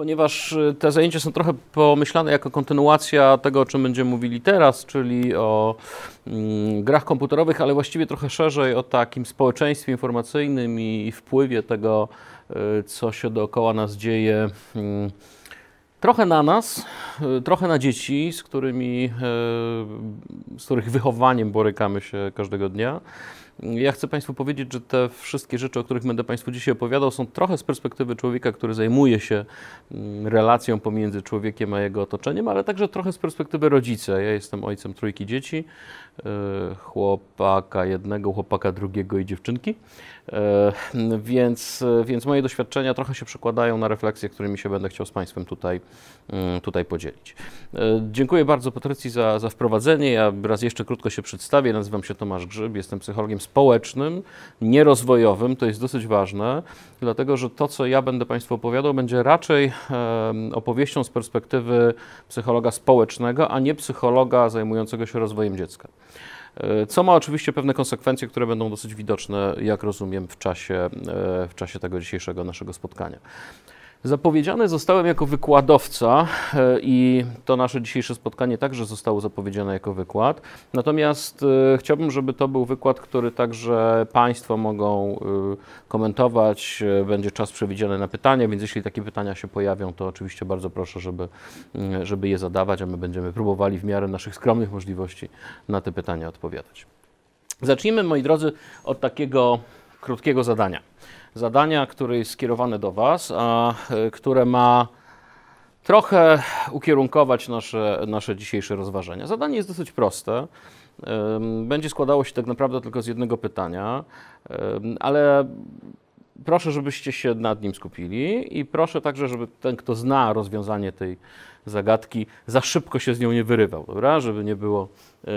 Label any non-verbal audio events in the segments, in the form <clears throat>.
ponieważ y, te zajęcia są trochę pomyślane jako kontynuacja tego, o czym będziemy mówili teraz, czyli o mm, grach komputerowych, ale właściwie trochę szerzej o takim społeczeństwie informacyjnym i wpływie tego, y, co się dookoła nas dzieje. Mm, trochę na nas, y, trochę na dzieci, z którymi, z których wychowaniem borykamy się każdego dnia. Ja chcę Państwu powiedzieć, że te wszystkie rzeczy, o których będę Państwu dzisiaj opowiadał, są trochę z perspektywy człowieka, który zajmuje się mm, relacją pomiędzy człowiekiem a jego otoczeniem, ale także trochę z perspektywy rodzica. Ja jestem ojcem trójki dzieci, e, chłopaka jednego, chłopaka drugiego i dziewczynki, e, więc, więc moje doświadczenia trochę się przekładają na refleksje, którymi się będę chciał z Państwem tutaj, mm, tutaj podzielić. E, dziękuję bardzo Patrycji za, za wprowadzenie. Ja raz jeszcze krótko się przedstawię. Nazywam się Tomasz Grzyb, jestem psychologiem społecznym, nierozwojowym. To jest dosyć ważne, dlatego że to, co ja będę Państwu opowiadał, będzie raczej opowieścią z perspektywy psychologa społecznego, a nie psychologa zajmującego się rozwojem dziecka. E, co ma oczywiście pewne konsekwencje, które będą dosyć widoczne, jak rozumiem, w czasie, e, w czasie tego dzisiejszego naszego spotkania. Zapowiedziany zostałem jako wykładowca e, i to nasze dzisiejsze spotkanie także zostało zapowiedziane jako wykład. Natomiast e, chciałbym, żeby to był wykład, który także Państwo mogą e, komentować. Będzie czas przewidziany na pytania, więc jeśli takie pytania się pojawią, to oczywiście bardzo proszę, żeby, żeby je zadawać, a my będziemy próbowali w miarę naszych skromnych możliwości na te pytania odpowiadać. Zacznijmy, moi drodzy, od takiego krótkiego zadania zadania, które jest skierowane do Was, a e, które ma trochę ukierunkować nasze, nasze dzisiejsze rozważania. Zadanie jest dosyć proste. Będzie składało się tak naprawdę tylko z jednego pytania, ale proszę, żebyście się nad nim skupili i proszę także, żeby ten, kto zna rozwiązanie tej zagadki, za szybko się z nią nie wyrywał, dobra? Żeby nie było, e,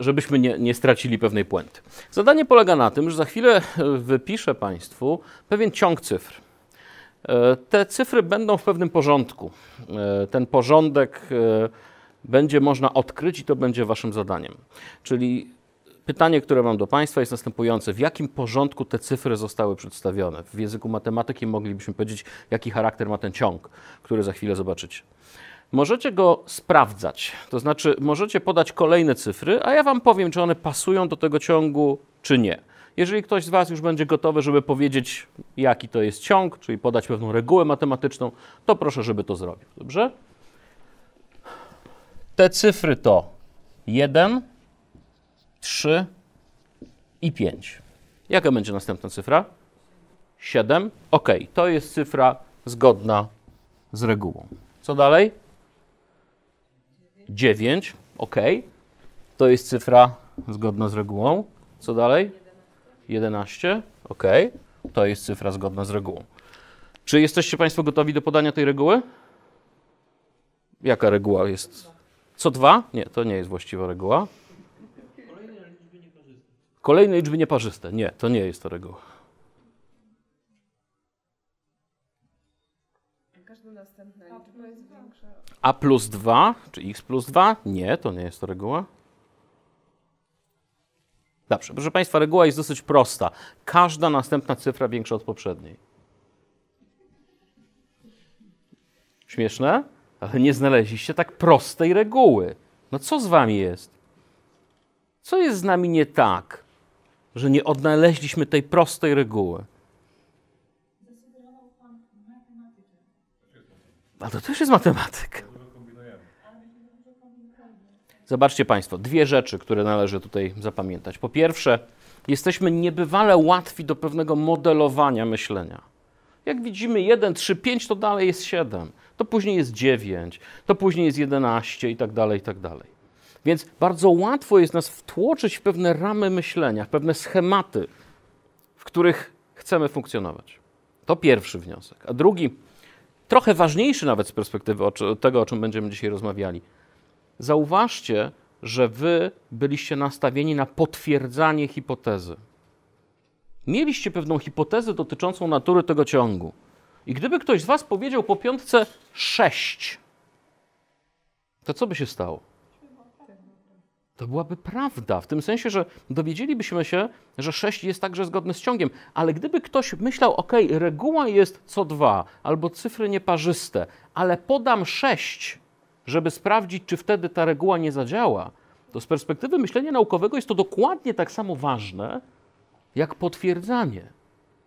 żebyśmy nie, nie stracili pewnej puenty. Zadanie polega na tym, że za chwilę e, wypiszę Państwu pewien ciąg cyfr. E, te cyfry będą w pewnym porządku. Ten porządek będzie można odkryć i to będzie Waszym zadaniem. Czyli Pytanie, które mam do Państwa jest następujące. W jakim porządku te cyfry zostały przedstawione? W języku matematyki moglibyśmy powiedzieć, jaki charakter ma ten ciąg, który za chwilę zobaczycie. Możecie go sprawdzać, to znaczy możecie podać kolejne cyfry, a ja Wam powiem, czy one pasują do tego ciągu, czy nie. Jeżeli ktoś z Was już będzie gotowy, żeby powiedzieć, jaki to jest ciąg, czyli podać pewną regułę matematyczną, to proszę, żeby to zrobił. Dobrze? Te cyfry to 1, 3 i 5. Jaka będzie następna cyfra? 7. Ok, to jest cyfra zgodna z regułą. Co dalej? 9, ok. To jest cyfra zgodna z regułą. Co dalej? 11, ok. To jest cyfra zgodna z regułą. Czy jesteście Państwo gotowi do podania tej reguły? Jaka reguła jest? Co dwa? Nie, to nie jest właściwa reguła. Kolejne liczby nieparzyste. Nie, to nie jest to reguła. Każda następna liczba jest większa a plus 2, czy x plus 2? Nie, to nie jest to reguła. Dobrze, proszę Państwa, reguła jest dosyć prosta. Każda następna cyfra większa od poprzedniej. Śmieszne? Ale nie znaleźliście tak prostej reguły. No co z Wami jest? Co jest z nami nie tak, że nie odnaleźliśmy tej prostej reguły? A to też jest matematyk. Zobaczcie Państwo, dwie rzeczy, które należy tutaj zapamiętać. Po pierwsze, jesteśmy niebywale łatwi do pewnego modelowania myślenia. Jak widzimy 1, 3, 5, to dalej jest 7, to później jest 9, to później jest 11 i tak dalej, i tak dalej. Więc bardzo łatwo jest nas wtłoczyć w pewne ramy myślenia, w pewne schematy, w których chcemy funkcjonować. To pierwszy wniosek. A drugi, trochę ważniejszy nawet z perspektywy tego, o czym będziemy dzisiaj rozmawiali – Zauważcie, że wy byliście nastawieni na potwierdzanie hipotezy. Mieliście pewną hipotezę dotyczącą natury tego ciągu. I gdyby ktoś z was powiedział po piątce 6, to co by się stało? To byłaby prawda, w tym sensie, że dowiedzielibyśmy się, że 6 jest także zgodne z ciągiem, ale gdyby ktoś myślał, ok, reguła jest co 2 albo cyfry nieparzyste, ale podam 6, żeby sprawdzić, czy wtedy ta reguła nie zadziała, to z perspektywy myślenia naukowego jest to dokładnie tak samo ważne, jak potwierdzanie.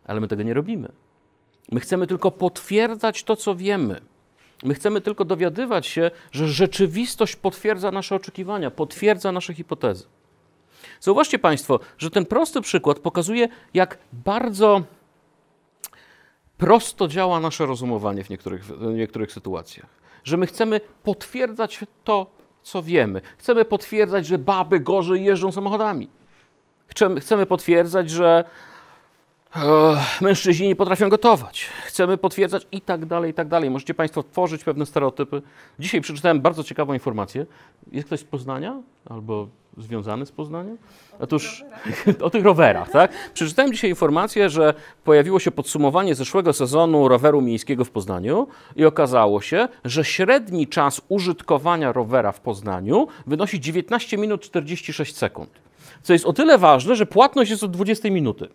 Ale my tego nie robimy. My chcemy tylko potwierdzać to, co wiemy. My chcemy tylko dowiadywać się, że rzeczywistość potwierdza nasze oczekiwania, potwierdza nasze hipotezy. Zauważcie Państwo, że ten prosty przykład pokazuje, jak bardzo prosto działa nasze rozumowanie w niektórych, w niektórych sytuacjach. Że my chcemy potwierdzać to, co wiemy. Chcemy potwierdzać, że baby gorzej jeżdżą samochodami. Chcemy, chcemy potwierdzać, że mężczyźni nie potrafią gotować. Chcemy potwierdzać i tak dalej, i tak dalej. Możecie Państwo tworzyć pewne stereotypy. Dzisiaj przeczytałem bardzo ciekawą informację. Jest ktoś z Poznania albo związany z Poznaniem? Otóż <laughs> o tych rowerach, tak? Przeczytałem dzisiaj informację, że pojawiło się podsumowanie zeszłego sezonu roweru miejskiego w Poznaniu i okazało się, że średni czas użytkowania rowera w Poznaniu wynosi 19 minut 46 sekund. Co jest o tyle ważne, że płatność jest od 20 minuty.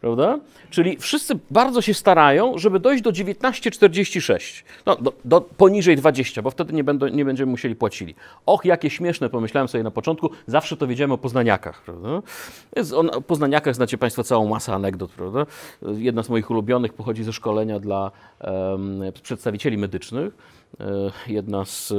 Prawda? Czyli wszyscy bardzo się starają, żeby dojść do 19,46. No, do, do, poniżej 20, bo wtedy nie, będą, nie będziemy musieli płacili. Och, jakie śmieszne, pomyślałem sobie na początku. Zawsze to wiedziałem o poznaniakach. Prawda? Jest o poznaniakach znacie Państwo całą masę anegdot. Prawda? Jedna z moich ulubionych pochodzi ze szkolenia dla um, przedstawicieli medycznych. E, jedna z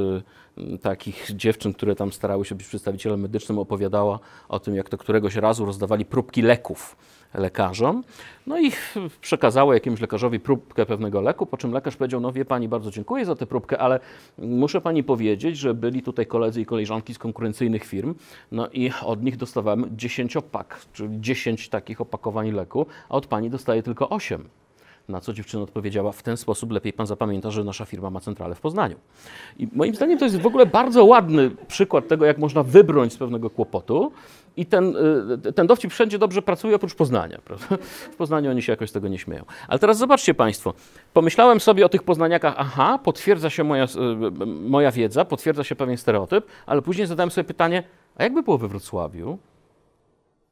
takich dziewczyn, które tam starały się być przedstawicielem medycznym, opowiadała o tym, jak to któregoś razu rozdawali próbki leków lekarzom. No i przekazała jakiemuś lekarzowi próbkę pewnego leku, po czym lekarz powiedział, no wie pani, bardzo dziękuję za tę próbkę, ale muszę pani powiedzieć, że byli tutaj koledzy i koleżanki z konkurencyjnych firm, no i od nich dostawałem dziesięciopak, czyli dziesięć takich opakowań leku, a od pani dostaję tylko osiem. Na co dziewczyna odpowiedziała, w ten sposób lepiej pan zapamięta, że nasza firma ma centralę w Poznaniu. I moim zdaniem to jest w ogóle bardzo ładny przykład tego, jak można wybrnąć z pewnego kłopotu. I ten, y, ten dowcip wszędzie dobrze pracuje, oprócz Poznania. Prawda? W Poznaniu oni się jakoś z tego nie śmieją. Ale teraz zobaczcie Państwo, pomyślałem sobie o tych poznaniakach, aha, potwierdza się moja, y, moja wiedza, potwierdza się pewien stereotyp, ale później zadałem sobie pytanie, a jakby było we Wrocławiu?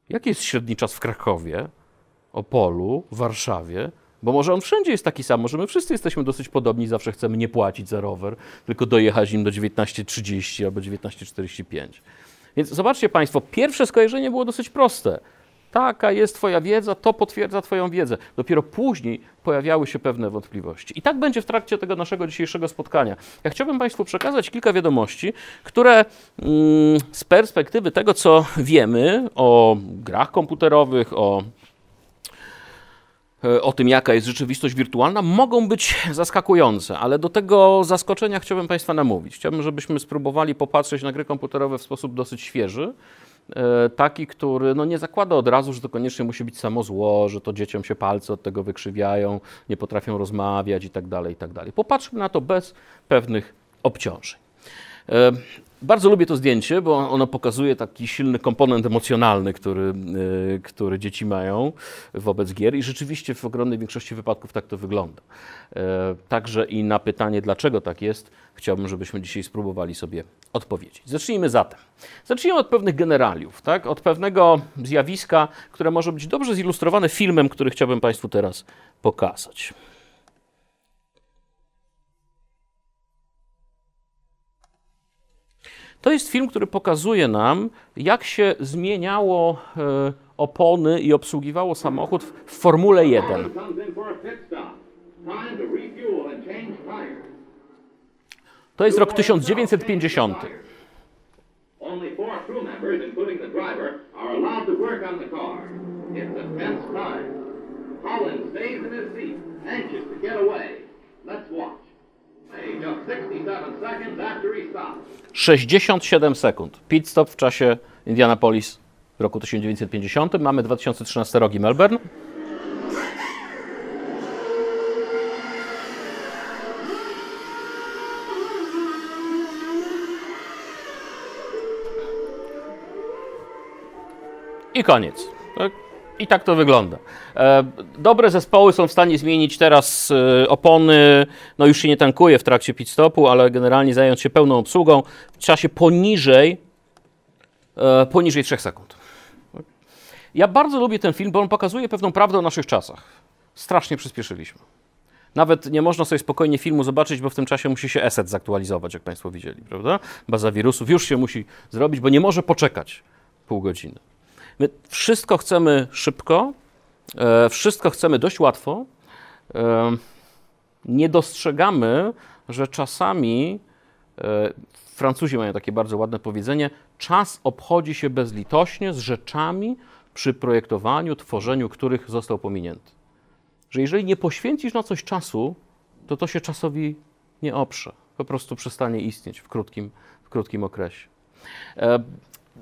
Jaki jest średni czas w Krakowie, Opolu, Warszawie? Bo może on wszędzie jest taki sam, może my wszyscy jesteśmy dosyć podobni, zawsze chcemy nie płacić za rower, tylko dojechać nim do 19.30 albo 19.45. Więc zobaczcie Państwo, pierwsze skojarzenie było dosyć proste. Taka jest Twoja wiedza, to potwierdza Twoją wiedzę. Dopiero później pojawiały się pewne wątpliwości. I tak będzie w trakcie tego naszego dzisiejszego spotkania. Ja chciałbym Państwu przekazać kilka wiadomości, które mm, z perspektywy tego, co wiemy o grach komputerowych, o o tym, jaka jest rzeczywistość wirtualna, mogą być zaskakujące, ale do tego zaskoczenia chciałbym Państwa namówić. Chciałbym, żebyśmy spróbowali popatrzeć na gry komputerowe w sposób dosyć świeży, e, taki, który no, nie zakłada od razu, że to koniecznie musi być samo zło, że to dzieciom się palce od tego wykrzywiają, nie potrafią rozmawiać itd. Tak itd. Tak Popatrzmy na to bez pewnych obciążeń. E, bardzo lubię to zdjęcie, bo ono pokazuje taki silny komponent emocjonalny, który, e, który dzieci mają wobec gier i rzeczywiście w ogromnej większości wypadków tak to wygląda. E, także i na pytanie, dlaczego tak jest, chciałbym, żebyśmy dzisiaj spróbowali sobie odpowiedzieć. Zacznijmy zatem. Zacznijmy od pewnych generaliów, tak? od pewnego zjawiska, które może być dobrze zilustrowane filmem, który chciałbym Państwu teraz pokazać. To jest film, który pokazuje nam, jak się zmieniało e, opony i obsługiwało samochód w Formule 1. To jest rok 1950. 67 sekund. Pit stop w czasie Indianapolis w roku 1950. Mamy 2013 rok i Melbourne. I koniec. Tak? I tak to wygląda. E, dobre zespoły są w stanie zmienić teraz e, opony, no już się nie tankuje w trakcie pit stopu, ale generalnie zająć się pełną obsługą w czasie poniżej e, poniżej 3 sekund. Ja bardzo lubię ten film, bo on pokazuje pewną prawdę o naszych czasach. Strasznie przyspieszyliśmy. Nawet nie można sobie spokojnie filmu zobaczyć, bo w tym czasie musi się ESET zaktualizować, jak Państwo widzieli, prawda? Baza wirusów już się musi zrobić, bo nie może poczekać pół godziny. My wszystko chcemy szybko, e, wszystko chcemy dość łatwo. E, nie dostrzegamy, że czasami e, Francuzi mają takie bardzo ładne powiedzenie: czas obchodzi się bezlitośnie z rzeczami, przy projektowaniu, tworzeniu których został pominięty. Że jeżeli nie poświęcisz na coś czasu, to to się czasowi nie oprze. Po prostu przestanie istnieć w krótkim, w krótkim okresie.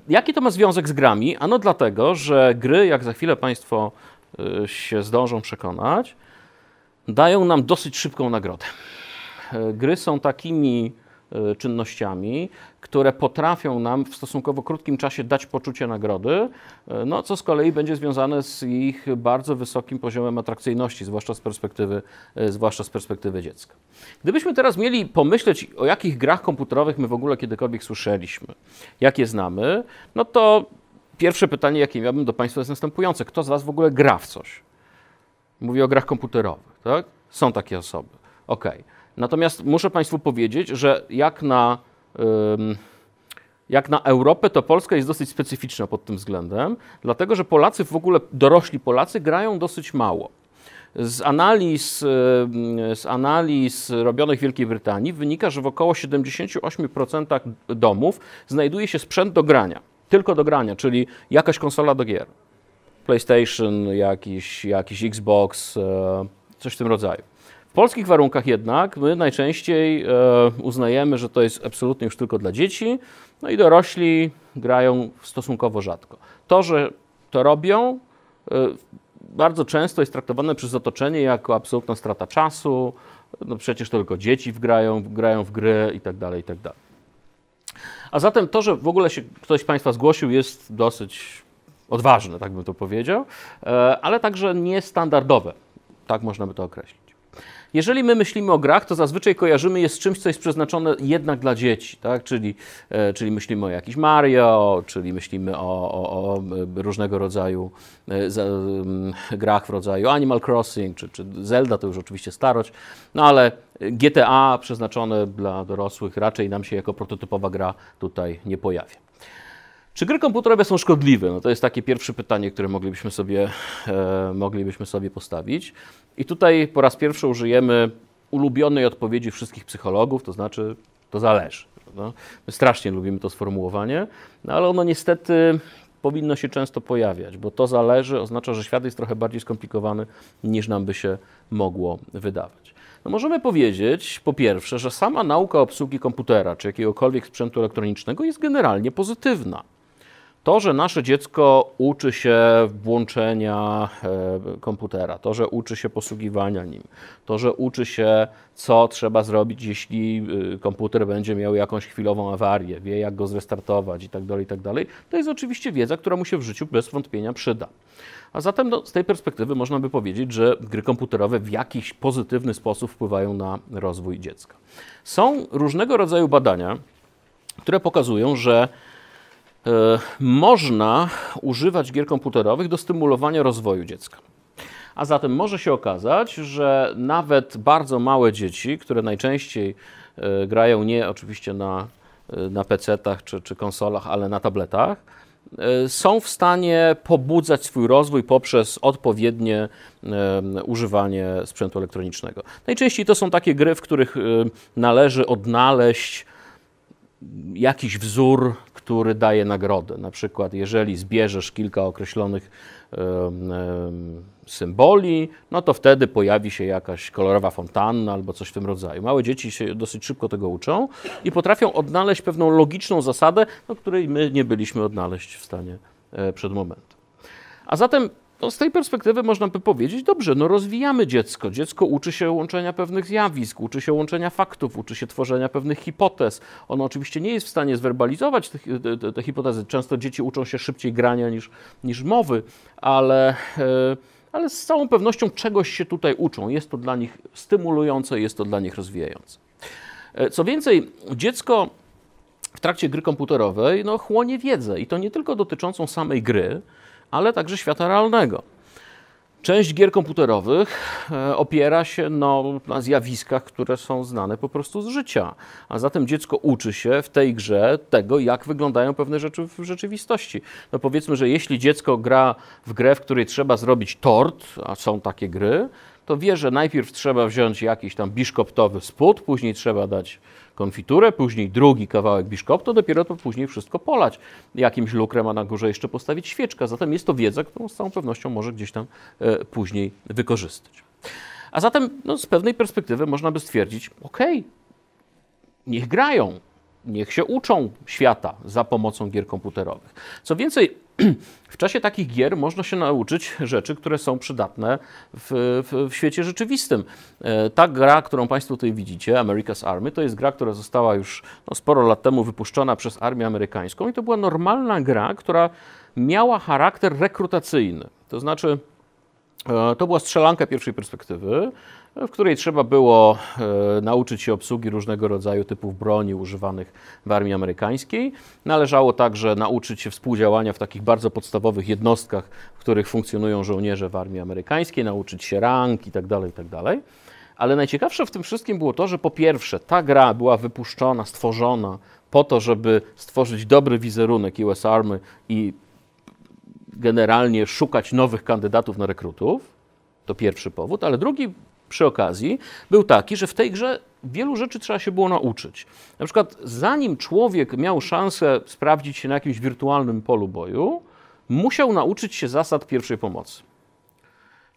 Jaki to ma związek z grami? Ano dlatego, że gry, jak za chwilę Państwo y, się zdążą przekonać, dają nam dosyć szybką nagrodę. E, gry są takimi e, czynnościami, które potrafią nam w stosunkowo krótkim czasie dać poczucie nagrody, e, no, co z kolei będzie związane z ich bardzo wysokim poziomem atrakcyjności, zwłaszcza z perspektywy, zwłaszcza z perspektywy dziecka. Gdybyśmy teraz mieli pomyśleć, o jakich grach komputerowych my w ogóle kiedykolwiek słyszeliśmy, jakie znamy, no to pierwsze pytanie, jakie miałbym do Państwa jest następujące. Kto z Was w ogóle gra w coś? Mówię o grach komputerowych, tak? Są takie osoby. Ok. Natomiast muszę Państwu powiedzieć, że jak na, jak na Europę, to Polska jest dosyć specyficzna pod tym względem, dlatego że Polacy, w ogóle dorośli Polacy, grają dosyć mało. Z analiz, z analiz robionych w Wielkiej Brytanii wynika, że w około 78% domów znajduje się sprzęt do grania. Tylko do grania, czyli jakaś konsola do gier. PlayStation, jakiś, jakiś Xbox, e, coś w tym rodzaju. W polskich warunkach jednak my najczęściej e, uznajemy, że to jest absolutnie już tylko dla dzieci, no i dorośli grają stosunkowo rzadko. To, że to robią, e, bardzo często jest traktowane przez otoczenie jako absolutna strata czasu, no przecież tylko dzieci grają, grają w gry i tak dalej, i tak. A zatem to, że w ogóle się ktoś z Państwa zgłosił jest dosyć odważne, tak bym to powiedział, e, ale także niestandardowe, tak można by to określić. Jeżeli my myślimy o grach, to zazwyczaj kojarzymy je z czymś, co jest przeznaczone jednak dla dzieci, tak? czyli, e, czyli myślimy o jakiś Mario, czyli myślimy o, o, o różnego rodzaju e, za, grach w rodzaju Animal Crossing, czy, czy Zelda, to już oczywiście starość, no ale GTA przeznaczone dla dorosłych raczej nam się jako prototypowa gra tutaj nie pojawia. Czy gry komputerowe są szkodliwe? No to jest takie pierwsze pytanie, które moglibyśmy sobie, e, moglibyśmy sobie postawić. I tutaj po raz pierwszy użyjemy ulubionej odpowiedzi wszystkich psychologów, to znaczy to zależy. No, my strasznie lubimy to sformułowanie, no ale ono niestety powinno się często pojawiać, bo to zależy oznacza, że świat jest trochę bardziej skomplikowany niż nam by się mogło wydawać. No możemy powiedzieć, po pierwsze, że sama nauka obsługi komputera czy jakiegokolwiek sprzętu elektronicznego jest generalnie pozytywna. To, że nasze dziecko uczy się włączenia e, komputera, to, że uczy się posługiwania nim, to, że uczy się, co trzeba zrobić, jeśli y, komputer będzie miał jakąś chwilową awarię, wie, jak go zrestartować itd., tak itd., tak to jest oczywiście wiedza, która mu się w życiu bez wątpienia przyda. A zatem no, z tej perspektywy można by powiedzieć, że gry komputerowe w jakiś pozytywny sposób wpływają na rozwój dziecka. Są różnego rodzaju badania, które pokazują, że E, można używać gier komputerowych do stymulowania rozwoju dziecka. A zatem może się okazać, że nawet bardzo małe dzieci, które najczęściej e, grają nie oczywiście na, e, na PC-tach czy, czy konsolach, ale na tabletach, są w stanie pobudzać swój rozwój poprzez odpowiednie używanie sprzętu elektronicznego. Najczęściej to są takie gry, w których należy odnaleźć jakiś wzór, który daje nagrodę. Na przykład, jeżeli zbierzesz kilka określonych symboli, no to wtedy pojawi się jakaś kolorowa fontanna albo coś w tym rodzaju. Małe dzieci się dosyć szybko tego uczą i potrafią odnaleźć pewną logiczną zasadę, no, której my nie byliśmy odnaleźć w stanie e, przed momentem. A zatem no z tej perspektywy można by powiedzieć, dobrze, no rozwijamy dziecko. Dziecko uczy się łączenia pewnych zjawisk, uczy się łączenia faktów, uczy się tworzenia pewnych hipotez. Ono oczywiście nie jest w stanie zwerbalizować te, te, te hipotezy. Często dzieci uczą się szybciej grania niż, niż mowy, ale, e, ale z całą pewnością czegoś się tutaj uczą. Jest to dla nich stymulujące, jest to dla nich rozwijające. E, co więcej, dziecko w trakcie gry komputerowej no, chłonie wiedzę i to nie tylko dotyczącą samej gry, ale także świata realnego. Część gier komputerowych e, opiera się no, na zjawiskach, które są znane po prostu z życia. A zatem dziecko uczy się w tej grze tego, jak wyglądają pewne rzeczy w rzeczywistości. No powiedzmy, że jeśli dziecko gra w grę, w której trzeba zrobić tort, a są takie gry, to wie, że najpierw trzeba wziąć jakiś tam biszkoptowy spód, później trzeba dać konfiturę, później drugi kawałek biszkoptu, dopiero to później wszystko polać jakimś lukrem, a na górze jeszcze postawić świeczkę. Zatem jest to wiedza, którą z całą pewnością może gdzieś tam e, później wykorzystać. A zatem no, z pewnej perspektywy można by stwierdzić, ok, niech grają, niech się uczą świata za pomocą gier komputerowych. Co więcej, <clears throat> w czasie takich gier można się nauczyć rzeczy, które są przydatne w, w, w, świecie rzeczywistym. E, ta gra, którą Państwo tutaj widzicie, America's Army, to jest gra, która została już no, sporo lat temu wypuszczona przez armię amerykańską i to była normalna gra, która miała charakter rekrutacyjny. To znaczy, e, to była strzelanka pierwszej perspektywy w której trzeba było e, nauczyć się obsługi różnego rodzaju typów broni używanych w armii amerykańskiej. Należało także nauczyć się współdziałania w takich bardzo podstawowych jednostkach, w których funkcjonują żołnierze w armii amerykańskiej, nauczyć się rank itd., tak itd. Tak Ale najciekawsze w tym wszystkim było to, że po pierwsze ta gra była wypuszczona, stworzona po to, żeby stworzyć dobry wizerunek US Army i generalnie szukać nowych kandydatów na rekrutów. To pierwszy powód, ale drugi przy okazji był taki, że w tej grze wielu rzeczy trzeba się było nauczyć. Na przykład, zanim człowiek miał szansę sprawdzić się na jakimś wirtualnym polu boju, musiał nauczyć się zasad pierwszej pomocy.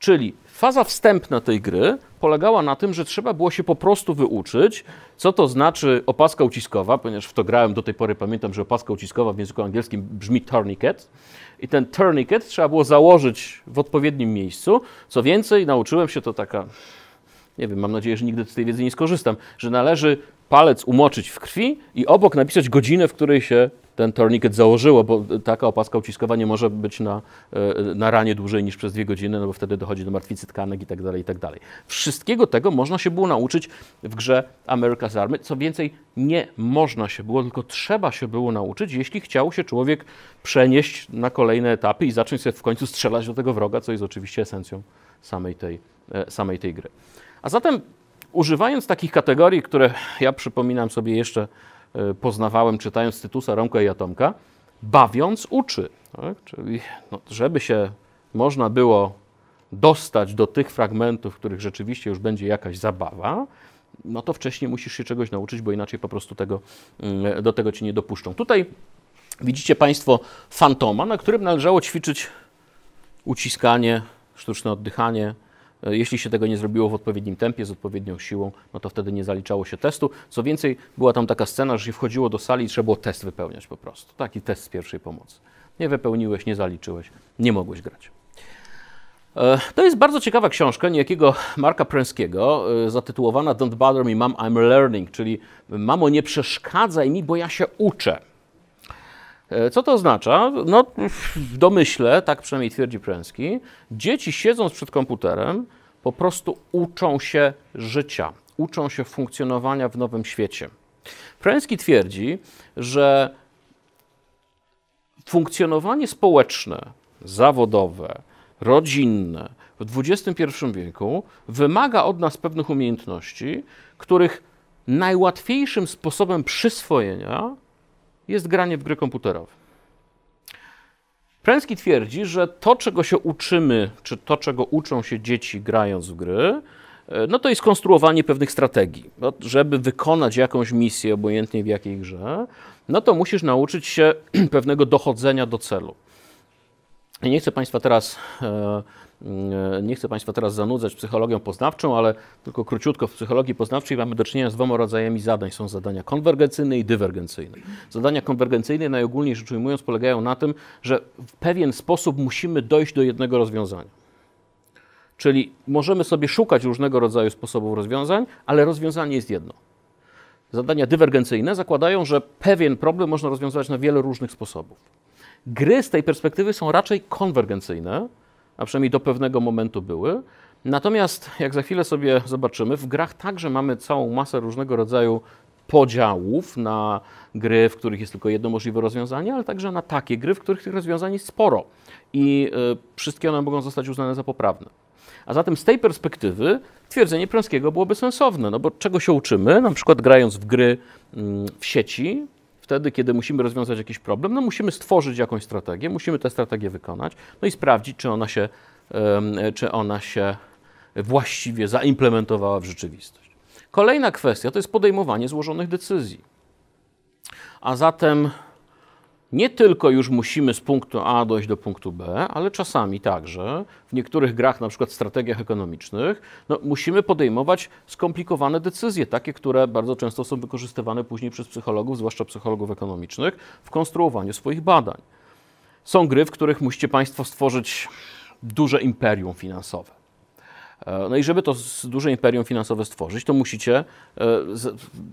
Czyli faza wstępna tej gry polegała na tym, że trzeba było się po prostu wyuczyć, co to znaczy opaska uciskowa, ponieważ w to grałem do tej pory, pamiętam, że opaska uciskowa w języku angielskim brzmi tourniquet. I ten tourniquet trzeba było założyć w odpowiednim miejscu. Co więcej, nauczyłem się to taka nie wiem, mam nadzieję, że nigdy z tej wiedzy nie skorzystam, że należy palec umoczyć w krwi i obok napisać godzinę, w której się ten tourniquet założyło, bo taka opaska uciskowa nie może być na, e, na ranie dłużej niż przez dwie godziny, no bo wtedy dochodzi do martwicy tkanek i tak dalej, i tak dalej. Wszystkiego tego można się było nauczyć w grze America's Army. Co więcej, nie można się było, tylko trzeba się było nauczyć, jeśli chciał się człowiek przenieść na kolejne etapy i zacząć sobie w końcu strzelać do tego wroga, co jest oczywiście esencją samej tej, e, samej tej gry. A zatem używając takich kategorii, które ja przypominam sobie jeszcze poznawałem czytając Tytusa, Romka i Atomka, bawiąc uczy. Tak? Czyli no, żeby się można było dostać do tych fragmentów, w których rzeczywiście już będzie jakaś zabawa, no to wcześniej musisz się czegoś nauczyć, bo inaczej po prostu tego, mm, do tego ci nie dopuszczą. Tutaj widzicie Państwo fantoma, na którym należało ćwiczyć uciskanie, sztuczne oddychanie, jeśli się tego nie zrobiło w odpowiednim tempie, z odpowiednią siłą, no to wtedy nie zaliczało się testu. Co więcej, była tam taka scena, że się wchodziło do sali i trzeba było test wypełniać po prostu. Taki test z pierwszej pomocy. Nie wypełniłeś, nie zaliczyłeś, nie mogłeś grać. E, to jest bardzo ciekawa książka niejakiego Marka Pręskiego, e, zatytułowana Don't Bother Me Mom, I'm Learning, czyli Mamo nie przeszkadzaj mi, bo ja się uczę. E, co to oznacza? No, w domyśle, tak przynajmniej twierdzi Pręski, dzieci siedząc przed komputerem po prostu uczą się życia, uczą się funkcjonowania w nowym świecie. Pręski twierdzi, że funkcjonowanie społeczne, zawodowe, rodzinne w XXI wieku wymaga od nas pewnych umiejętności, których najłatwiejszym sposobem przyswojenia jest granie w gry komputerowe. Pręski twierdzi, że to, czego się uczymy, czy to, czego uczą się dzieci grając w gry, e, no to jest konstruowanie pewnych strategii. No, żeby wykonać jakąś misję, obojętnie w jakiej grze, no to musisz nauczyć się <clears throat> pewnego dochodzenia do celu. Nie chcę Państwa teraz e, nie chcę Państwa teraz zanudzać psychologią poznawczą, ale tylko króciutko w psychologii poznawczej mamy do czynienia z dwoma rodzajami zadań. Są zadania konwergencyjne i dywergencyjne. Zadania konwergencyjne najogólniej rzecz ujmując polegają na tym, że w pewien sposób musimy dojść do jednego rozwiązania. Czyli możemy sobie szukać różnego rodzaju sposobów rozwiązań, ale rozwiązanie jest jedno. Zadania dywergencyjne zakładają, że pewien problem można rozwiązywać na wiele różnych sposobów. Gry z tej perspektywy są raczej konwergencyjne, a przynajmniej do pewnego momentu były. Natomiast, jak za chwilę sobie zobaczymy, w grach także mamy całą masę różnego rodzaju podziałów na gry, w których jest tylko jedno możliwe rozwiązanie, ale także na takie gry, w których tych rozwiązań jest sporo i y, wszystkie one mogą zostać uznane za poprawne. A zatem z tej perspektywy twierdzenie Prąskiego byłoby sensowne, no bo czego się uczymy, na przykład grając w gry mm, w sieci, wtedy, kiedy musimy rozwiązać jakiś problem, no musimy stworzyć jakąś strategię, musimy tę strategię wykonać, no i sprawdzić, czy ona się, czy ona się właściwie zaimplementowała w rzeczywistość. Kolejna kwestia to jest podejmowanie złożonych decyzji. A zatem nie tylko już musimy z punktu A dojść do punktu B, ale czasami także w niektórych grach, na przykład strategiach ekonomicznych, no, musimy podejmować skomplikowane decyzje, takie, które bardzo często są wykorzystywane później przez psychologów, zwłaszcza psychologów ekonomicznych, w konstruowaniu swoich badań. Są gry, w których musicie Państwo stworzyć duże imperium finansowe. E, no i żeby to duże imperium finansowe stworzyć, to musicie e,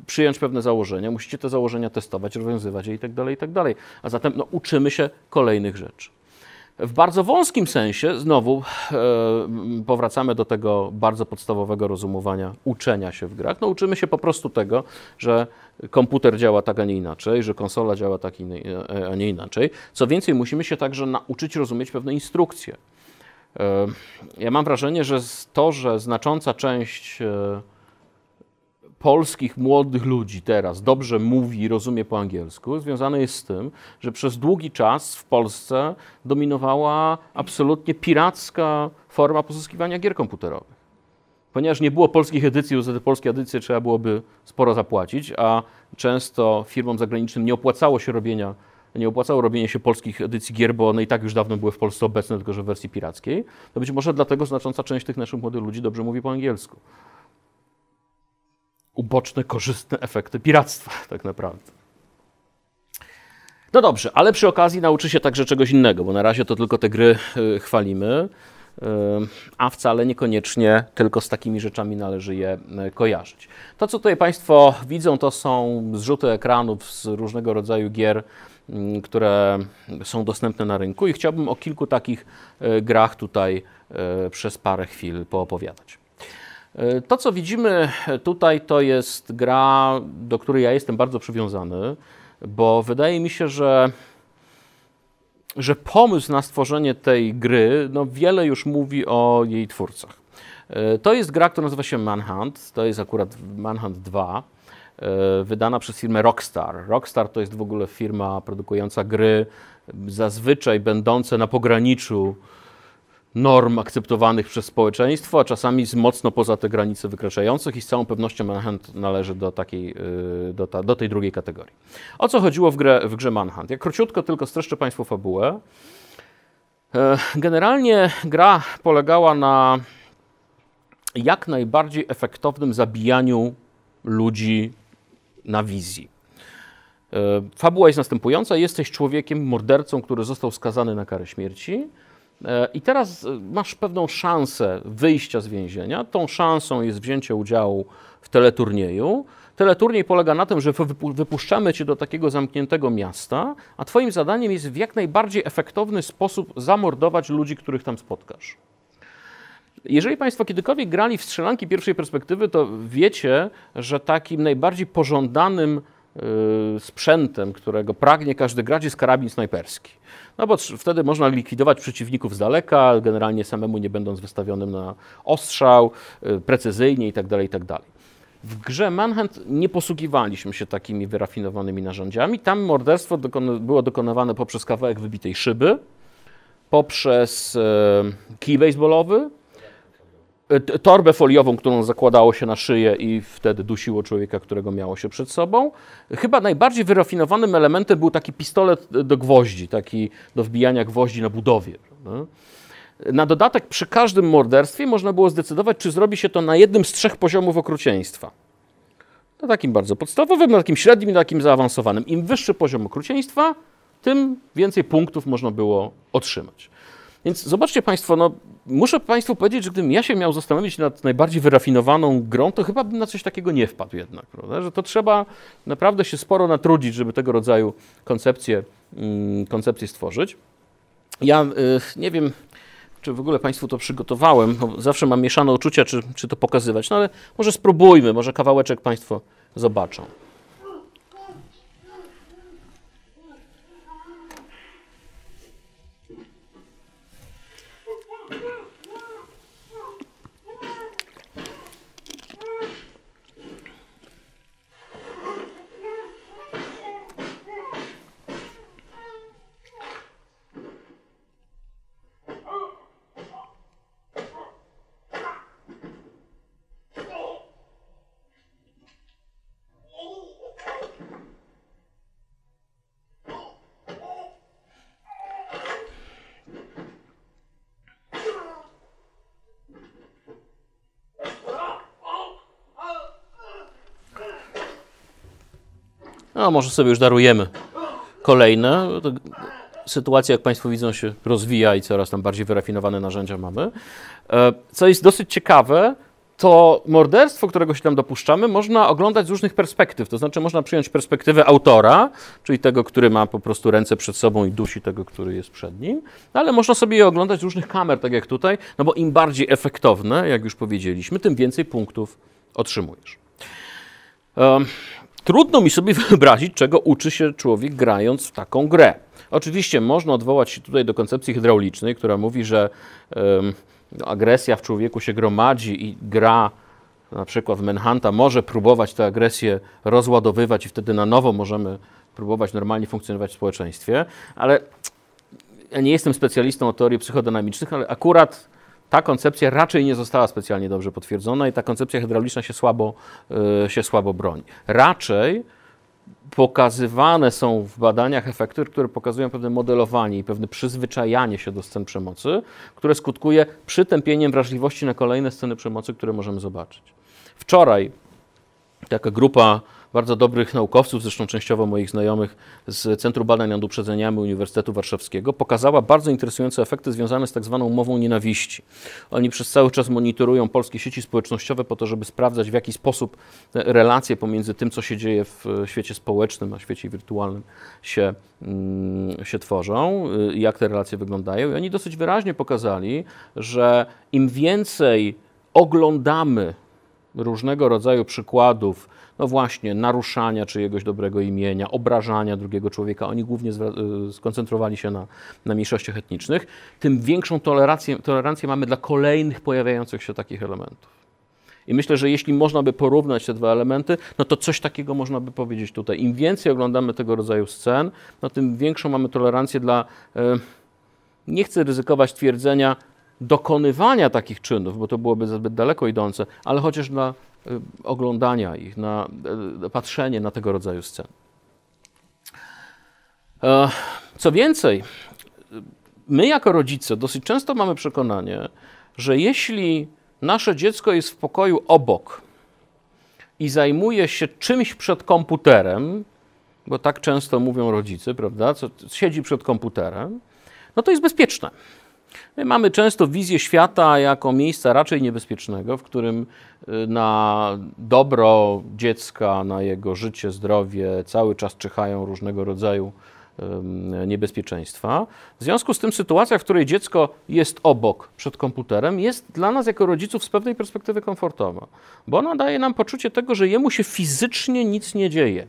przyjąć pewne założenia, musicie te założenia testować, rozwiązywać je i tak dalej, i tak. A zatem no, uczymy się kolejnych rzeczy. W bardzo wąskim sensie, znowu e, powracamy do tego bardzo podstawowego rozumowania uczenia się w grach. No, uczymy się po prostu tego, że komputer działa tak, a nie inaczej, że konsola działa tak, a nie inaczej. Co więcej, musimy się także nauczyć rozumieć pewne instrukcje. Ja mam wrażenie, że to, że znacząca część e, polskich młodych ludzi teraz dobrze mówi i rozumie po angielsku, związane jest z tym, że przez długi czas w Polsce dominowała absolutnie piracka forma pozyskiwania gier komputerowych. Ponieważ nie było polskich edycji, za te polskie edycje trzeba byłoby sporo zapłacić, a często firmom zagranicznym nie opłacało się robienia nie opłacało robienie się polskich edycji gier, bo one i tak już dawno były w Polsce obecne, tylko że w wersji pirackiej, to być może dlatego znacząca część tych naszych młodych ludzi dobrze mówi po angielsku. Uboczne, korzystne efekty piractwa, <laughs> tak naprawdę. No dobrze, ale przy okazji nauczy się także czegoś innego, bo na razie to tylko te gry y, chwalimy, y, a wcale niekoniecznie tylko z takimi rzeczami należy je y, kojarzyć. To, co tutaj Państwo widzą, to są zrzuty ekranów z różnego rodzaju gier które są dostępne na rynku i chciałbym o kilku takich e, grach tutaj e, przez parę chwil poopowiadać. E, to, co widzimy tutaj, to jest gra, do której ja jestem bardzo przywiązany, bo wydaje mi się, że, że pomysł na stworzenie tej gry no, wiele już mówi o jej twórcach. To jest gra, która nazywa się Manhunt. To jest akurat Manhunt 2. E, wydana przez firmę Rockstar. Rockstar to jest w ogóle firma produkująca gry zazwyczaj będące na pograniczu norm akceptowanych przez społeczeństwo, a czasami z mocno poza te granice wykraczających i z całą pewnością Manhunt należy do, takiej, e, do, ta, do tej drugiej kategorii. O co chodziło w, grę, w grze Manhunt? Jak króciutko tylko streszczę Państwu fabułę. E, generalnie gra polegała na jak najbardziej efektownym zabijaniu ludzi na wizji. E, fabuła jest następująca: jesteś człowiekiem, mordercą, który został skazany na karę śmierci. E, I teraz e, masz pewną szansę wyjścia z więzienia. Tą szansą jest wzięcie udziału w teleturnieju. Teleturniej polega na tym, że wypuszczamy cię do takiego zamkniętego miasta, a twoim zadaniem jest w jak najbardziej efektowny sposób zamordować ludzi, których tam spotkasz. Jeżeli Państwo kiedykolwiek grali w strzelanki pierwszej perspektywy, to wiecie, że takim najbardziej pożądanym y, sprzętem, którego pragnie każdy gracz, jest karabin snajperski. No bo wtedy można likwidować przeciwników z daleka, generalnie samemu nie będąc wystawionym na ostrzał, y, precyzyjnie itd. Tak itd. Tak w grze Manhunt nie posługiwaliśmy się takimi wyrafinowanymi narzędziami. Tam morderstwo było dokonywane poprzez kawałek wybitej szyby, poprzez y, kij baseballowy, E, torbę foliową, którą zakładało się na szyję i wtedy dusiło człowieka, którego miało się przed sobą. Chyba najbardziej wyrafinowanym elementem był taki pistolet do gwoździ, taki do wbijania gwoździ na budowie. Na dodatek przy każdym morderstwie można było zdecydować, czy zrobi się to na jednym z trzech poziomów okrucieństwa. Na takim bardzo podstawowym, na takim średnim i na takim zaawansowanym. Im wyższy poziom okrucieństwa, tym więcej punktów można było otrzymać. Więc zobaczcie Państwo, no, muszę Państwu powiedzieć, że gdybym ja się miał zastanowić nad najbardziej wyrafinowaną grą, to chyba bym na coś takiego nie wpadł jednak, prawda? że to trzeba naprawdę się sporo natrudzić, żeby tego rodzaju koncepcje, mm, koncepcje stworzyć. Ja y, nie wiem, czy w ogóle Państwu to przygotowałem, zawsze mam mieszane uczucia, czy, czy to pokazywać, no ale może spróbujmy, może kawałeczek Państwo zobaczą. No, może sobie już darujemy kolejne. Sytuacja, jak Państwo widzą, się rozwija i coraz tam bardziej wyrafinowane narzędzia mamy. E, co jest dosyć ciekawe, to morderstwo, którego się tam dopuszczamy, można oglądać z różnych perspektyw. To znaczy, można przyjąć perspektywę autora, czyli tego, który ma po prostu ręce przed sobą i dusi tego, który jest przed nim, ale można sobie je oglądać z różnych kamer, tak jak tutaj, no bo im bardziej efektowne, jak już powiedzieliśmy, tym więcej punktów otrzymujesz. Trudno mi sobie <laughs> wyobrazić, czego uczy się człowiek grając w taką grę. Oczywiście można odwołać się tutaj do koncepcji hydraulicznej, która mówi, że um, agresja w człowieku się gromadzi i gra na przykład w Manhunta może próbować tę agresję rozładowywać i wtedy na nowo możemy próbować normalnie funkcjonować w społeczeństwie, ale ja nie jestem specjalistą od teorii psychodynamicznych, ale akurat ta koncepcja raczej nie została specjalnie dobrze potwierdzona i ta koncepcja hydrauliczna się słabo, yy, się słabo broni. Raczej pokazywane są w badaniach efekty, które pokazują pewne modelowanie i pewne przyzwyczajanie się do scen przemocy, które skutkuje przytępieniem wrażliwości na kolejne sceny przemocy, które możemy zobaczyć. Wczoraj taka grupa bardzo dobrych naukowców, zresztą częściowo moich znajomych z Centrum Badań nad Uprzedzeniami Uniwersytetu Warszawskiego, pokazała bardzo interesujące efekty związane z tak zwaną mową nienawiści. Oni przez cały czas monitorują polskie sieci społecznościowe po to, żeby sprawdzać w jaki sposób relacje pomiędzy tym, co się dzieje w świecie społecznym, a świecie wirtualnym się, mm, się tworzą, y, jak te relacje wyglądają. I oni dosyć wyraźnie pokazali, że im więcej oglądamy różnego rodzaju przykładów no właśnie, naruszania czyjegoś dobrego imienia, obrażania drugiego człowieka, oni głównie y, skoncentrowali się na, na mniejszościach etnicznych, tym większą tolerancję, tolerancję mamy dla kolejnych pojawiających się takich elementów. I myślę, że jeśli można by porównać te dwa elementy, no to coś takiego można by powiedzieć tutaj. Im więcej oglądamy tego rodzaju scen, no tym większą mamy tolerancję dla, e, nie chcę ryzykować twierdzenia, dokonywania takich czynów, bo to byłoby zbyt daleko idące, ale chociaż dla Y, oglądania ich, na y, patrzenie na tego rodzaju sceny. E, co więcej, my jako rodzice dosyć często mamy przekonanie, że jeśli nasze dziecko jest w pokoju obok i zajmuje się czymś przed komputerem, bo tak często mówią rodzice, prawda, co siedzi przed komputerem, no to jest bezpieczne. My mamy często wizję świata jako miejsca raczej niebezpiecznego, w którym y, na dobro dziecka, na jego życie, zdrowie cały czas czyhają różnego rodzaju niebezpieczeństwa. W związku z tym sytuacja, w której dziecko jest obok przed komputerem, jest dla nas jako rodziców z pewnej perspektywy komfortowa, bo ona daje nam poczucie tego, że jemu się fizycznie nic nie dzieje.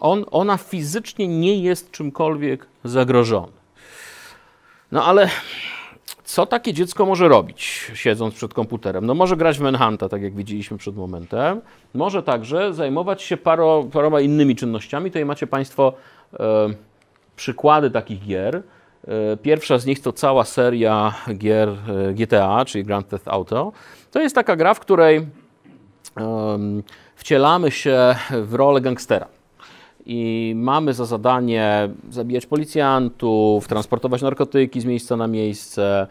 On, ona fizycznie nie jest czymkolwiek zagrożony. No ale co takie dziecko może robić, siedząc przed komputerem? No może grać w Manhunta, tak jak widzieliśmy przed momentem. Może także zajmować się paro, paroma innymi czynnościami. Tutaj macie Państwo e, przykłady takich gier. E, pierwsza z nich to cała seria gier e, GTA, czyli Grand Theft Auto. To jest taka gra, w której wcielamy się w rolę gangstera i mamy za zadanie zabijać policjantów, transportować narkotyki z miejsca na miejsce,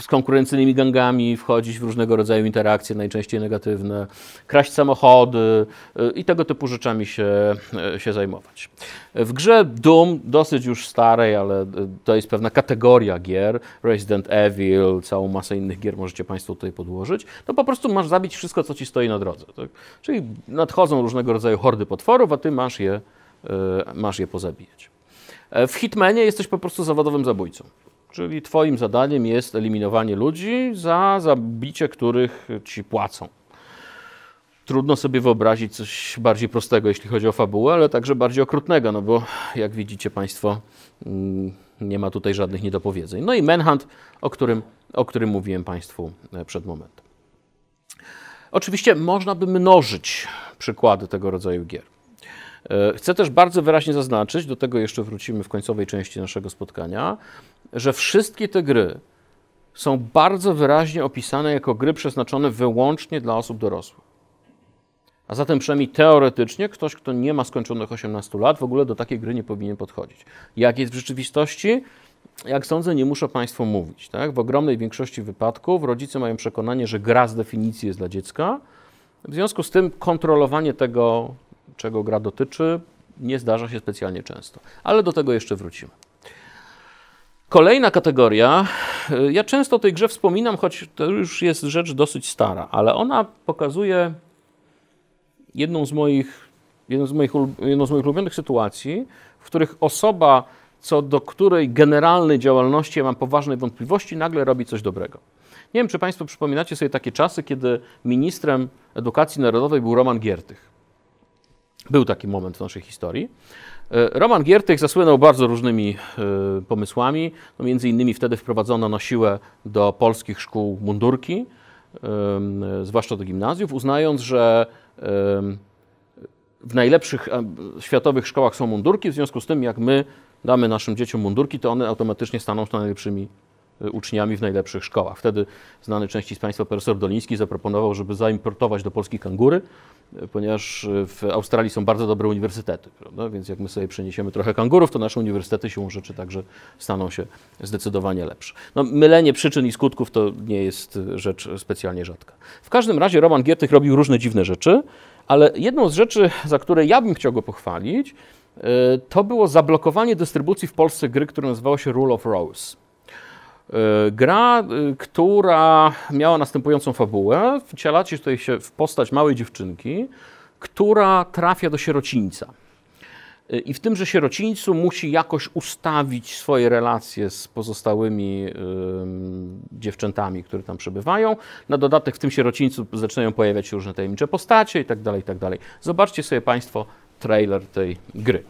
z konkurencyjnymi gangami wchodzić w różnego rodzaju interakcje, najczęściej negatywne, kraść samochody y, i tego typu rzeczami się, y, się zajmować. W grze Doom, dosyć już starej, ale y, to jest pewna kategoria gier, Resident Evil, całą masę innych gier możecie Państwo tutaj podłożyć, to po prostu masz zabić wszystko, co Ci stoi na drodze. Tak? Czyli nadchodzą różnego rodzaju hordy potworów, a Ty masz je, y, masz je pozabijać. E, w Hitmanie jesteś po prostu zawodowym zabójcą. Czyli Twoim zadaniem jest eliminowanie ludzi, za zabicie których Ci płacą. Trudno sobie wyobrazić coś bardziej prostego, jeśli chodzi o fabułę, ale także bardziej okrutnego, no bo jak widzicie Państwo, mm, nie ma tutaj żadnych niedopowiedzeń. No i Manhunt, o którym, o którym mówiłem Państwu e, przed momentem. Oczywiście można by mnożyć przykłady tego rodzaju gier. E, chcę też bardzo wyraźnie zaznaczyć, do tego jeszcze wrócimy w końcowej części naszego spotkania, że wszystkie te gry są bardzo wyraźnie opisane jako gry przeznaczone wyłącznie dla osób dorosłych. A zatem przynajmniej teoretycznie ktoś, kto nie ma skończonych 18 lat, w ogóle do takiej gry nie powinien podchodzić. Jak jest w rzeczywistości? Jak sądzę, nie muszę Państwu mówić. Tak? W ogromnej większości wypadków rodzice mają przekonanie, że gra z definicji jest dla dziecka. W związku z tym kontrolowanie tego czego gra dotyczy, nie zdarza się specjalnie często. Ale do tego jeszcze wrócimy. Kolejna kategoria. Ja często o tej grze wspominam, choć to już jest rzecz dosyć stara, ale ona pokazuje jedną z moich, jedną z moich, jedną z moich ulubionych sytuacji, w których osoba, co do której generalnej działalności ja mam poważne wątpliwości, nagle robi coś dobrego. Nie wiem, czy Państwo przypominacie sobie takie czasy, kiedy ministrem edukacji narodowej był Roman Giertych. Był taki moment w naszej historii. E, Roman Giertych zasłynął bardzo różnymi e, pomysłami. No między innymi wtedy wprowadzono na siłę do polskich szkół mundurki, zwłaszcza do gimnazjów, uznając, że w najlepszych światowych szkołach są mundurki, w związku z tym jak my damy naszym dzieciom mundurki, to one automatycznie staną się najlepszymi e, uczniami w najlepszych szkołach. Wtedy znany części z Państwa profesor Doliński zaproponował, żeby zaimportować do Polski kangury, e, ponieważ e, w Australii są bardzo dobre uniwersytety, prawda? więc jak my sobie przeniesiemy trochę kangurów, to nasze uniwersytety siłą rzeczy także staną się zdecydowanie lepsze. No, mylenie przyczyn i skutków to nie jest rzecz specjalnie rzadka. W każdym razie Roman Giertych robił różne dziwne rzeczy, ale jedną z rzeczy, za które ja bym chciał go pochwalić, to było zablokowanie dystrybucji w Polsce gry, która nazywała się Rule of Rose. E, gra, e, która miała następującą fabułę. Wcielacie tutaj się w postać małej dziewczynki, która trafia do sierocińca. I w tymże sierocińcu musi jakoś ustawić swoje relacje z pozostałymi y, dziewczętami, które tam przebywają. Na dodatek w tym sierocińcu zaczynają pojawiać się różne tajemnicze postacie i tak dalej, i tak. Zobaczcie sobie Państwo trailer tej gry.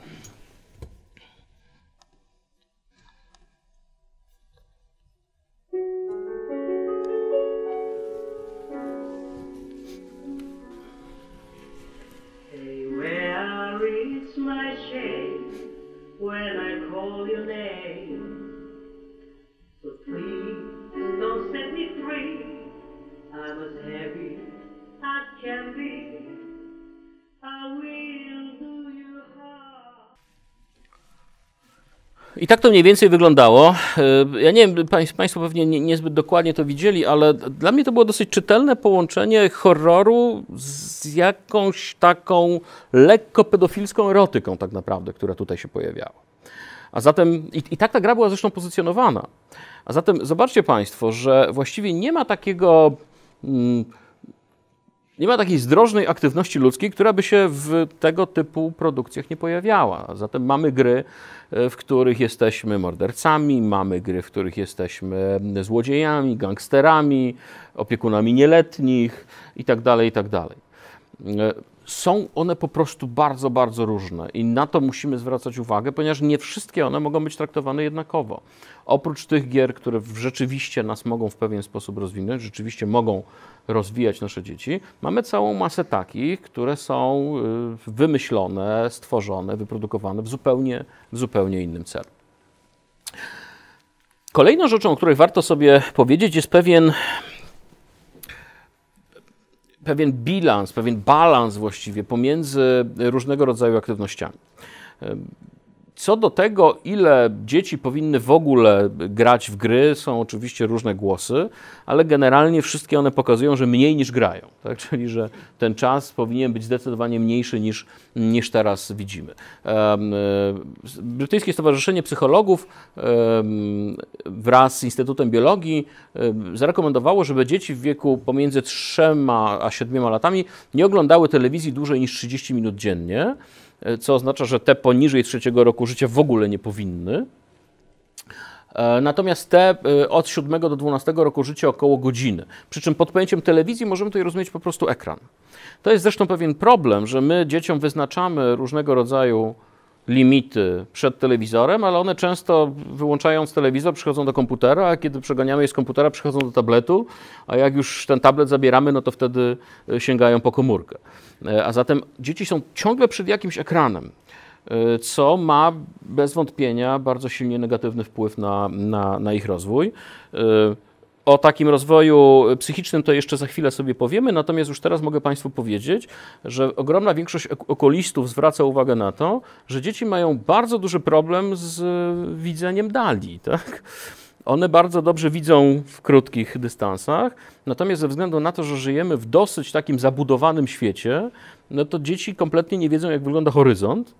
I tak to mniej więcej wyglądało. E, ja nie wiem, Państwo pewnie niezbyt dokładnie to widzieli, ale dla mnie to było dosyć czytelne połączenie horroru z jakąś taką lekko pedofilską erotyką, tak naprawdę, która tutaj się pojawiała. A zatem, i, i tak ta gra była zresztą pozycjonowana. A zatem zobaczcie Państwo, że właściwie nie ma takiego. Mm, nie ma takiej zdrożnej aktywności ludzkiej, która by się w tego typu produkcjach nie pojawiała. Zatem mamy gry, e, w których jesteśmy mordercami, mamy gry, w których jesteśmy złodziejami, gangsterami, opiekunami nieletnich itd. Tak itd. Są one po prostu bardzo, bardzo różne i na to musimy zwracać uwagę, ponieważ nie wszystkie one mogą być traktowane jednakowo. Oprócz tych gier, które rzeczywiście nas mogą w pewien sposób rozwinąć, rzeczywiście mogą rozwijać nasze dzieci, mamy całą masę takich, które są y, wymyślone, stworzone, wyprodukowane w zupełnie, w zupełnie innym celu. Kolejną rzeczą, o której warto sobie powiedzieć, jest pewien pewien bilans, pewien balans właściwie pomiędzy różnego rodzaju aktywnościami. Co do tego, ile dzieci powinny w ogóle grać w gry, są oczywiście różne głosy, ale generalnie wszystkie one pokazują, że mniej niż grają. Tak? <laughs> Czyli, że ten czas powinien być zdecydowanie mniejszy niż, niż teraz widzimy. E, Brytyjskie Stowarzyszenie Psychologów wraz z Instytutem Biologii zarekomendowało, żeby dzieci w wieku pomiędzy 3 a 7 latami nie oglądały telewizji dłużej niż 30 minut dziennie co oznacza, że te poniżej trzeciego roku życia w ogóle nie powinny. E, natomiast te e, od 7 do 12 roku życia około godziny. Przy czym pod pojęciem telewizji możemy tutaj rozumieć po prostu ekran. To jest zresztą pewien problem, że my dzieciom wyznaczamy różnego rodzaju limity przed telewizorem, ale one często wyłączając telewizor przychodzą do komputera, a kiedy przeganiamy je z komputera przychodzą do tabletu, a jak już ten tablet zabieramy, no to wtedy e, sięgają po komórkę. E, a zatem dzieci są ciągle przed jakimś ekranem, e, co ma bez wątpienia bardzo silnie negatywny wpływ na, na, na ich rozwój. O takim rozwoju psychicznym to jeszcze za chwilę sobie powiemy, natomiast już teraz mogę Państwu powiedzieć, że ogromna większość okulistów zwraca uwagę na to, że dzieci mają bardzo duży problem z widzeniem dali. Tak? one bardzo dobrze widzą w krótkich dystansach, natomiast ze względu na to, że żyjemy w dosyć takim zabudowanym świecie, no to dzieci kompletnie nie wiedzą, jak wygląda horyzont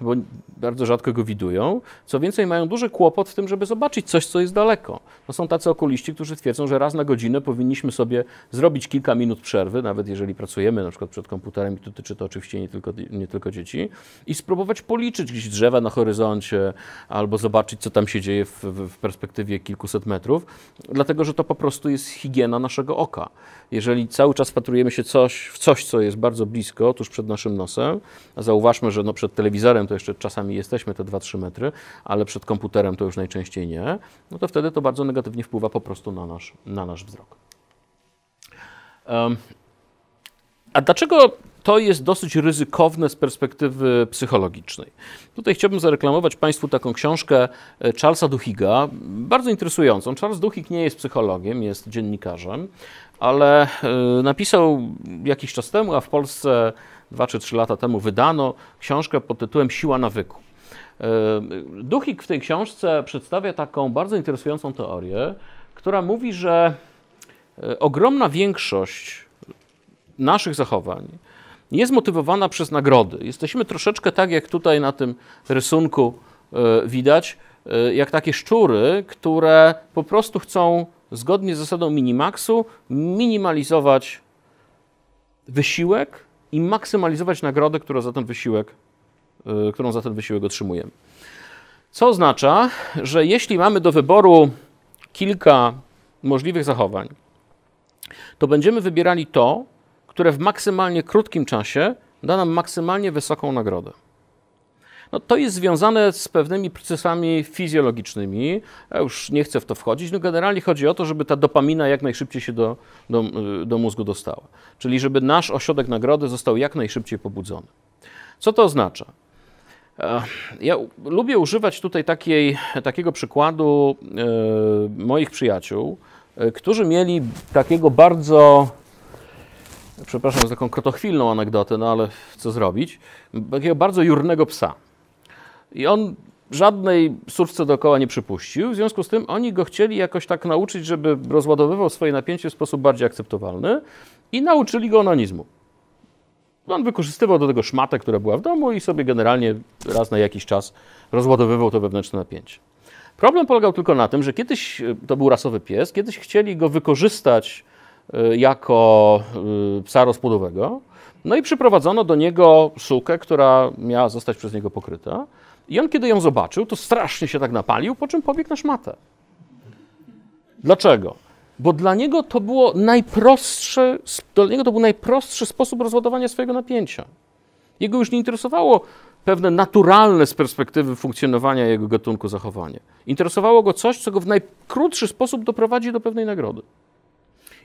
bo bardzo rzadko go widują. Co więcej, mają duży kłopot w tym, żeby zobaczyć coś, co jest daleko. To są tacy okuliści, którzy twierdzą, że raz na godzinę powinniśmy sobie zrobić kilka minut przerwy, nawet jeżeli pracujemy na przykład przed komputerem, i dotyczy to oczywiście nie tylko, nie tylko dzieci, i spróbować policzyć gdzieś drzewa na horyzoncie, albo zobaczyć, co tam się dzieje w, w perspektywie kilkuset metrów, dlatego, że to po prostu jest higiena naszego oka. Jeżeli cały czas wpatrujemy się coś, w coś, co jest bardzo blisko, tuż przed naszym nosem, a zauważmy, że no przed telewizorem to jeszcze czasami jesteśmy te 2-3 metry, ale przed komputerem to już najczęściej nie, no to wtedy to bardzo negatywnie wpływa po prostu na nasz, na nasz wzrok. Um, a dlaczego to jest dosyć ryzykowne z perspektywy psychologicznej. Tutaj chciałbym zareklamować Państwu taką książkę e, Charlesa Duhiga, bardzo interesującą. Charles Duhig nie jest psychologiem, jest dziennikarzem, ale e, napisał jakiś czas temu, a w Polsce dwa czy trzy lata temu wydano książkę pod tytułem Siła nawyku. E, Duchik w tej książce przedstawia taką bardzo interesującą teorię, która mówi, że e, ogromna większość naszych zachowań jest motywowana przez nagrody. Jesteśmy troszeczkę tak, jak tutaj na tym rysunku widać, jak takie szczury, które po prostu chcą zgodnie z zasadą minimaxu minimalizować wysiłek i maksymalizować nagrodę, którą za ten wysiłek, y, którą za ten wysiłek otrzymujemy. Co oznacza, że jeśli mamy do wyboru kilka możliwych zachowań, to będziemy wybierali to, które w maksymalnie krótkim czasie da nam maksymalnie wysoką nagrodę. No, to jest związane z pewnymi procesami fizjologicznymi. Ja już nie chcę w to wchodzić. No, generalnie chodzi o to, żeby ta dopamina jak najszybciej się do, do, do mózgu dostała. Czyli żeby nasz ośrodek nagrody został jak najszybciej pobudzony. Co to oznacza? E, ja lubię używać tutaj takiej, takiego przykładu e, moich przyjaciół, e, którzy mieli takiego bardzo, przepraszam za taką krotochwilną anegdotę, no ale co zrobić, takiego bardzo jurnego psa. I on żadnej surce dookoła nie przypuścił. W związku z tym oni go chcieli jakoś tak nauczyć, żeby rozładowywał swoje napięcie w sposób bardziej akceptowalny i nauczyli go onanizmu. On wykorzystywał do tego szmatę, która była w domu i sobie generalnie raz na jakiś czas rozładowywał to wewnętrzne napięcie. Problem polegał tylko na tym, że kiedyś, e, to był rasowy pies, kiedyś chcieli go wykorzystać e, jako e, psa rozpłodowego, no i przyprowadzono do niego sukę, która miała zostać przez niego pokryta. I on, kiedy ją zobaczył, to strasznie się tak napalił, po czym pobiegł na szmatę. Dlaczego? Bo dla niego to było najprostsze, dla niego to był najprostszy sposób rozładowania swojego napięcia. Jego już nie interesowało pewne naturalne z perspektywy funkcjonowania jego gatunku zachowanie. Interesowało go coś, co go w najkrótszy sposób doprowadzi do pewnej nagrody.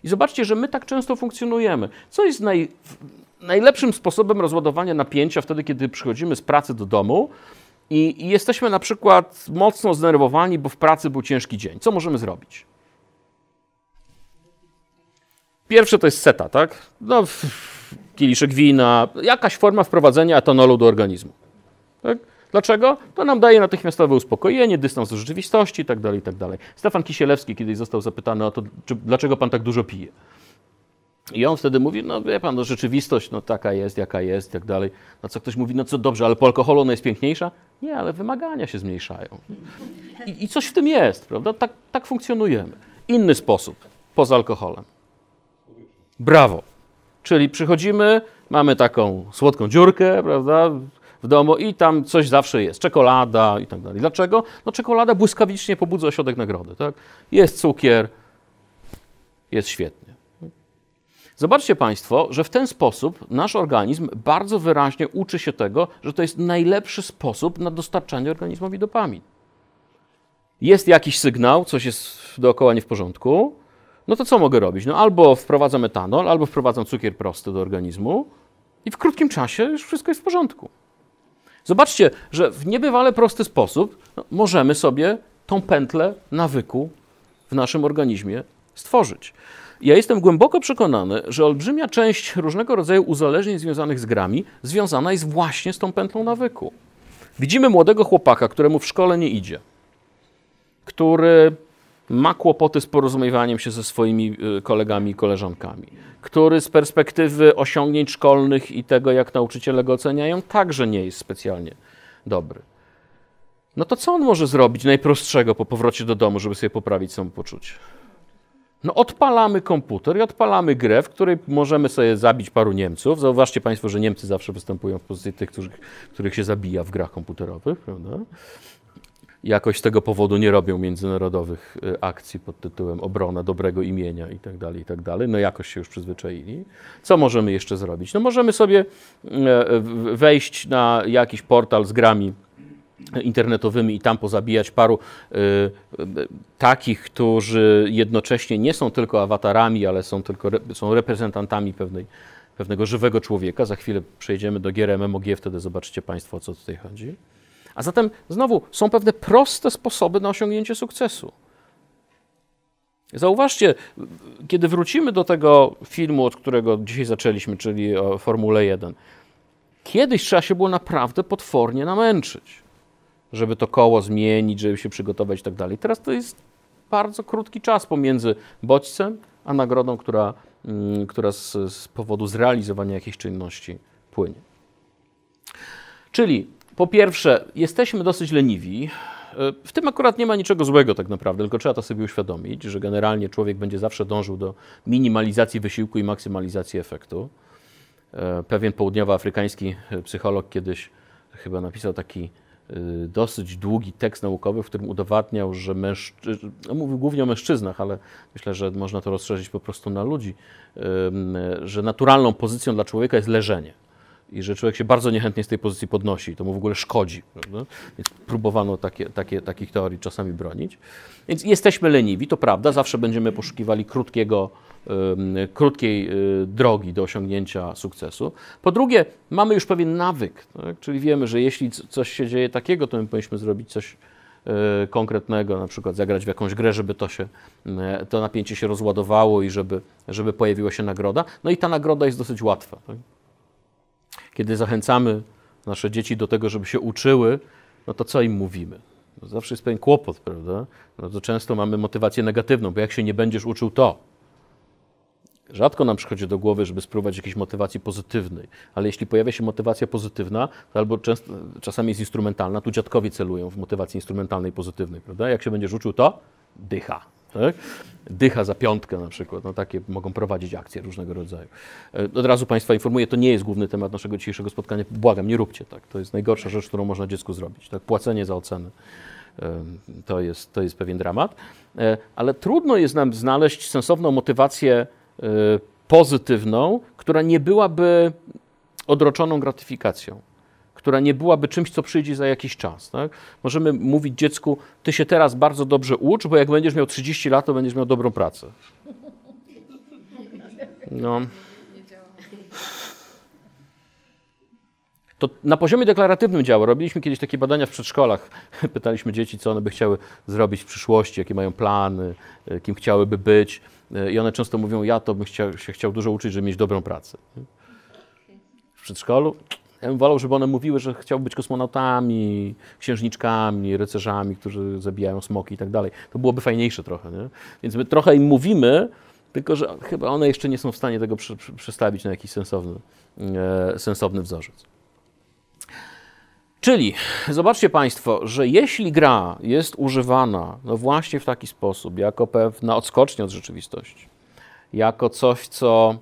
I zobaczcie, że my tak często funkcjonujemy. Co jest naj, najlepszym sposobem rozładowania napięcia wtedy, kiedy przychodzimy z pracy do domu? I, jesteśmy na przykład mocno zdenerwowani, bo w pracy był ciężki dzień. Co możemy zrobić? Pierwsze to jest seta, tak? No, kieliszek wina, jakaś forma wprowadzenia etanolu do organizmu. Tak? Dlaczego? To nam daje natychmiastowe uspokojenie, dystans do rzeczywistości itd., tak itd. Tak Stefan Kisielewski kiedyś został zapytany o to, czy, dlaczego pan tak dużo pije. I on wtedy mówi, no wie pan, no rzeczywistość no taka jest, jaka jest, tak dalej. No co ktoś mówi, no co dobrze, ale po alkoholu ona jest piękniejsza? Nie, ale wymagania się zmniejszają. I, i coś w tym jest, prawda? Tak, tak funkcjonujemy. Inny sposób, poza alkoholem. Brawo. Czyli przychodzimy, mamy taką słodką dziurkę, prawda, w domu i tam coś zawsze jest, czekolada i tak dalej. Dlaczego? No czekolada błyskawicznie pobudza ośrodek nagrody, tak? Jest cukier, jest świetnie. Zobaczcie Państwo, że w ten sposób nasz organizm bardzo wyraźnie uczy się tego, że to jest najlepszy sposób na dostarczanie organizmowi dopamin. Jest jakiś sygnał, coś jest dookoła nie w porządku, no to co mogę robić? No albo wprowadzam etanol, albo wprowadzam cukier prosty do organizmu i w krótkim czasie już wszystko jest w porządku. Zobaczcie, że w niebywale prosty sposób no, możemy sobie tą pętlę nawyku w naszym organizmie stworzyć. Ja jestem głęboko przekonany, że olbrzymia część różnego rodzaju uzależnień związanych z grami związana jest właśnie z tą pętlą nawyku. Widzimy młodego chłopaka, któremu w szkole nie idzie. który ma kłopoty z porozumiewaniem się ze swoimi y, kolegami i koleżankami, który z perspektywy osiągnięć szkolnych i tego, jak nauczyciele go oceniają, także nie jest specjalnie dobry. No to co on może zrobić najprostszego po powrocie do domu, żeby sobie poprawić samopoczucie? No odpalamy komputer i odpalamy grę, w której możemy sobie zabić paru Niemców. Zauważcie Państwo, że Niemcy zawsze występują w pozycji tych, których, których się zabija w grach komputerowych, prawda? Jakoś z tego powodu nie robią międzynarodowych y, akcji pod tytułem obrona dobrego imienia i tak dalej, i tak dalej. No jakoś się już przyzwyczaili. Co możemy jeszcze zrobić? No możemy sobie e, wejść na jakiś portal z grami internetowymi i tam pozabijać paru y, y, takich, którzy jednocześnie nie są tylko awatarami, ale są tylko są reprezentantami pewnej, pewnego żywego człowieka. Za chwilę przejdziemy do gier MMOG, wtedy zobaczycie Państwo, o co tutaj chodzi. A zatem znowu są pewne proste sposoby na osiągnięcie sukcesu. Zauważcie, kiedy wrócimy do tego filmu, od którego dzisiaj zaczęliśmy, czyli o Formule 1, kiedyś trzeba się było naprawdę potwornie namęczyć żeby to koło zmienić, żeby się przygotować i tak dalej. Teraz to jest bardzo krótki czas pomiędzy bodźcem a nagrodą, która, mm, która z, z powodu zrealizowania jakiejś czynności płynie. Czyli po pierwsze, jesteśmy dosyć leniwi. W tym akurat nie ma niczego złego tak naprawdę, tylko trzeba to sobie uświadomić, że generalnie człowiek będzie zawsze dążył do minimalizacji wysiłku i maksymalizacji efektu. E, pewien południowoafrykański psycholog kiedyś chyba napisał taki dosyć długi tekst naukowy, w którym udowadniał, że mężczyzn, no mówił głównie o mężczyznach, ale myślę, że można to rozszerzyć po prostu na ludzi, że naturalną pozycją dla człowieka jest leżenie. I że człowiek się bardzo niechętnie z tej pozycji podnosi, to mu w ogóle szkodzi. Prawda? Więc próbowano takie, takie, takich teorii czasami bronić. Więc jesteśmy leniwi, to prawda, zawsze będziemy poszukiwali krótkiego, krótkiej y, drogi do osiągnięcia sukcesu. Po drugie, mamy już pewien nawyk, tak? czyli wiemy, że jeśli coś się dzieje takiego, to my powinniśmy zrobić coś y, konkretnego, na przykład zagrać w jakąś grę, żeby to, się, y, to napięcie się rozładowało i żeby, żeby pojawiła się nagroda. No i ta nagroda jest dosyć łatwa. Tak? Kiedy zachęcamy nasze dzieci do tego, żeby się uczyły, no to co im mówimy? No zawsze jest pewien kłopot, prawda? No to często mamy motywację negatywną, bo jak się nie będziesz uczył, to. Rzadko nam przychodzi do głowy, żeby spróbować jakiejś motywacji pozytywnej, ale jeśli pojawia się motywacja pozytywna, to albo często, czasami jest instrumentalna, tu dziadkowie celują w motywacji instrumentalnej pozytywnej, prawda? Jak się będziesz uczył, to dycha. Tak? Dycha za piątkę na przykład, no takie mogą prowadzić akcje różnego rodzaju. E, od razu Państwa informuję, to nie jest główny temat naszego dzisiejszego spotkania. Błagam, nie róbcie tak. To jest najgorsza rzecz, którą można dziecku zrobić. Tak? Płacenie za ocenę. E, to jest, to jest pewien dramat. E, ale trudno jest nam znaleźć sensowną motywację Y, pozytywną, która nie byłaby odroczoną gratyfikacją, która nie byłaby czymś, co przyjdzie za jakiś czas. Tak? Możemy mówić dziecku, ty się teraz bardzo dobrze ucz, bo jak będziesz miał 30 lat, to będziesz miał dobrą pracę. No. To na poziomie deklaratywnym działa. Robiliśmy kiedyś takie badania w przedszkolach. <laughs> Pytaliśmy dzieci, co one by chciały zrobić w przyszłości, jakie mają plany, y, kim chciałyby być. E, I one często mówią, ja to bym chciał, się chciał dużo uczyć, żeby mieć dobrą pracę. W przedszkolu ja bym wolał, żeby one mówiły, że chciałby być kosmonautami, księżniczkami, rycerzami, którzy zabijają smoki i tak dalej. To byłoby fajniejsze trochę, nie? Więc my trochę im mówimy, tylko że chyba one jeszcze nie są w stanie tego przestawić na jakiś sensowny, e, sensowny wzorzec. Czyli zobaczcie Państwo, że jeśli gra jest używana no właśnie w taki sposób, jako pewna odskocznia od rzeczywistości, jako coś, co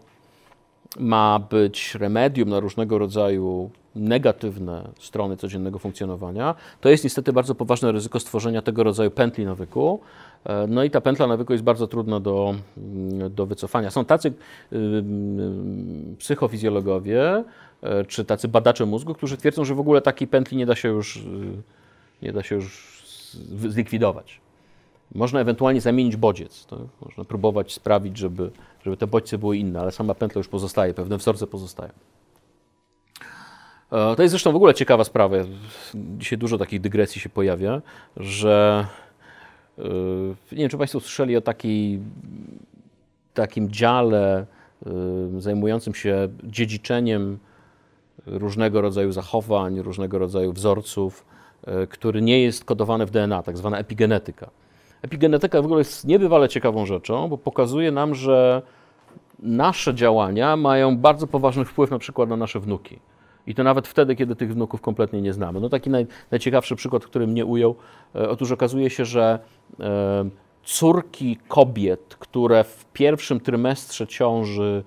ma być remedium na różnego rodzaju negatywne strony codziennego funkcjonowania, to jest niestety bardzo poważne ryzyko stworzenia tego rodzaju pętli nawyku. E, no i ta pętla nawyku jest bardzo trudna do, do wycofania. Są tacy psychofizjologowie, E, czy tacy badacze mózgu, którzy twierdzą, że w ogóle takiej pętli nie da się już, e, nie da się już zlikwidować. Można ewentualnie zamienić bodziec. Tak? Można próbować sprawić, żeby, żeby te bodźce były inne, ale sama pętla już pozostaje, pewne wzorce pozostają. E, to jest zresztą w ogóle ciekawa sprawa. Dzisiaj dużo takich dygresji się pojawia, że nie wiem, czy Państwo słyszeli o takim dziale zajmującym się dziedziczeniem różnego rodzaju zachowań, różnego rodzaju wzorców, e, który nie jest kodowany w DNA, tak zwana epigenetyka. Epigenetyka w ogóle jest niebywale ciekawą rzeczą, bo pokazuje nam, że nasze działania mają bardzo poważny wpływ na przykład na nasze wnuki. I to nawet wtedy, kiedy tych wnuków kompletnie nie znamy. No taki naj, najciekawszy przykład, który mnie ujął, e, otóż okazuje się, że e, córki kobiet, które w pierwszym trymestrze ciąży